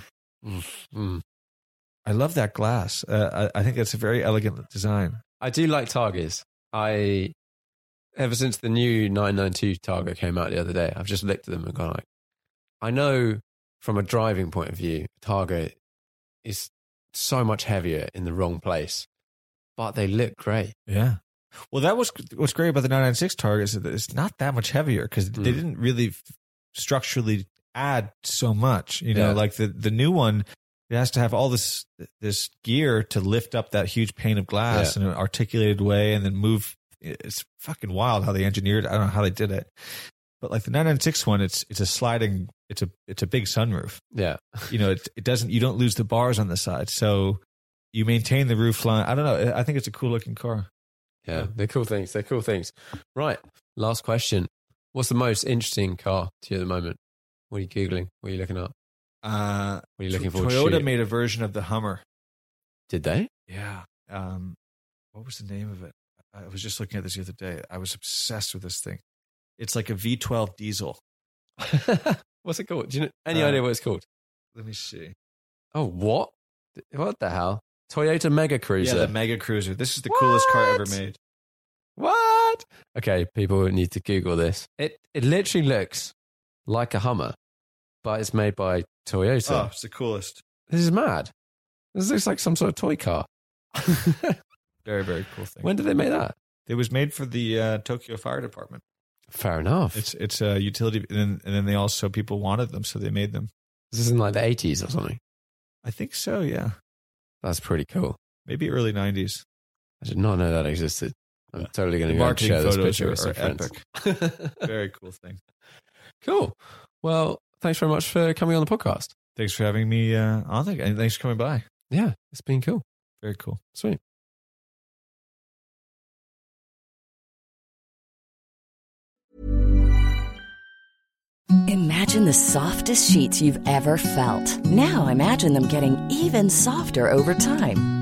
Mm. I love that glass. Uh, I, I think it's a very elegant design. I do like Targas. I ever since the new 992 Targa came out the other day, I've just looked at them and gone like, I know from a driving point of view, Targa is so much heavier in the wrong place, but they look great. Yeah. Well, that was what's great about the 996 Targa is that it's not that much heavier because they Mm. didn't really structurally add so much. You know, Yeah. like the the new one, it has to have all this this gear to lift up that huge pane of glass Yeah. in an articulated way and then move. It's fucking wild how they engineered. it. I don't know how they did it, but like the 996 one, it's it's a sliding. It's a it's a big sunroof. Yeah. You know, it it doesn't. You don't lose the bars on the side, so you maintain the roof line. I don't know. I think it's a cool looking car. Yeah. They're cool things. They're cool things. Right. Last question. What's the most interesting car to you at the moment? What are you Googling? What are you looking up? Uh, What are you looking for? Toyota made a version of the Hummer. Did they? Yeah. Um, what was the name of it? I was just looking at this the other day. I was obsessed with this thing. It's like a V12 diesel. [LAUGHS] What's it called? Do you know any Uh, idea what it's called? Let me see. Oh, what? What the hell? Toyota Mega Cruiser. Yeah, the Mega Cruiser. This is the coolest car ever made. What? Okay, people need to Google this. It it literally looks like a Hummer, but it's made by Toyota. Oh, it's the coolest. This is mad. This looks like some sort of toy car. [LAUGHS] Very, very cool thing. when did they make that? it was made for the uh, Tokyo Fire Department. Fair enough. It's it's a utility, and then, and then they also people wanted them, so they made them. this is in like the eighties or something. I think so. Yeah, That's pretty cool. maybe early '90s. I did not know that existed. I'm totally going to go and share this picture with some friends. [LAUGHS] Very cool thing. cool. Well, thanks very much for coming on the podcast. Thanks for having me uh, on. And thanks for coming by. Yeah, it's been cool. Very cool. Sweet. Imagine the softest sheets you've ever felt. Now imagine them getting even softer over time.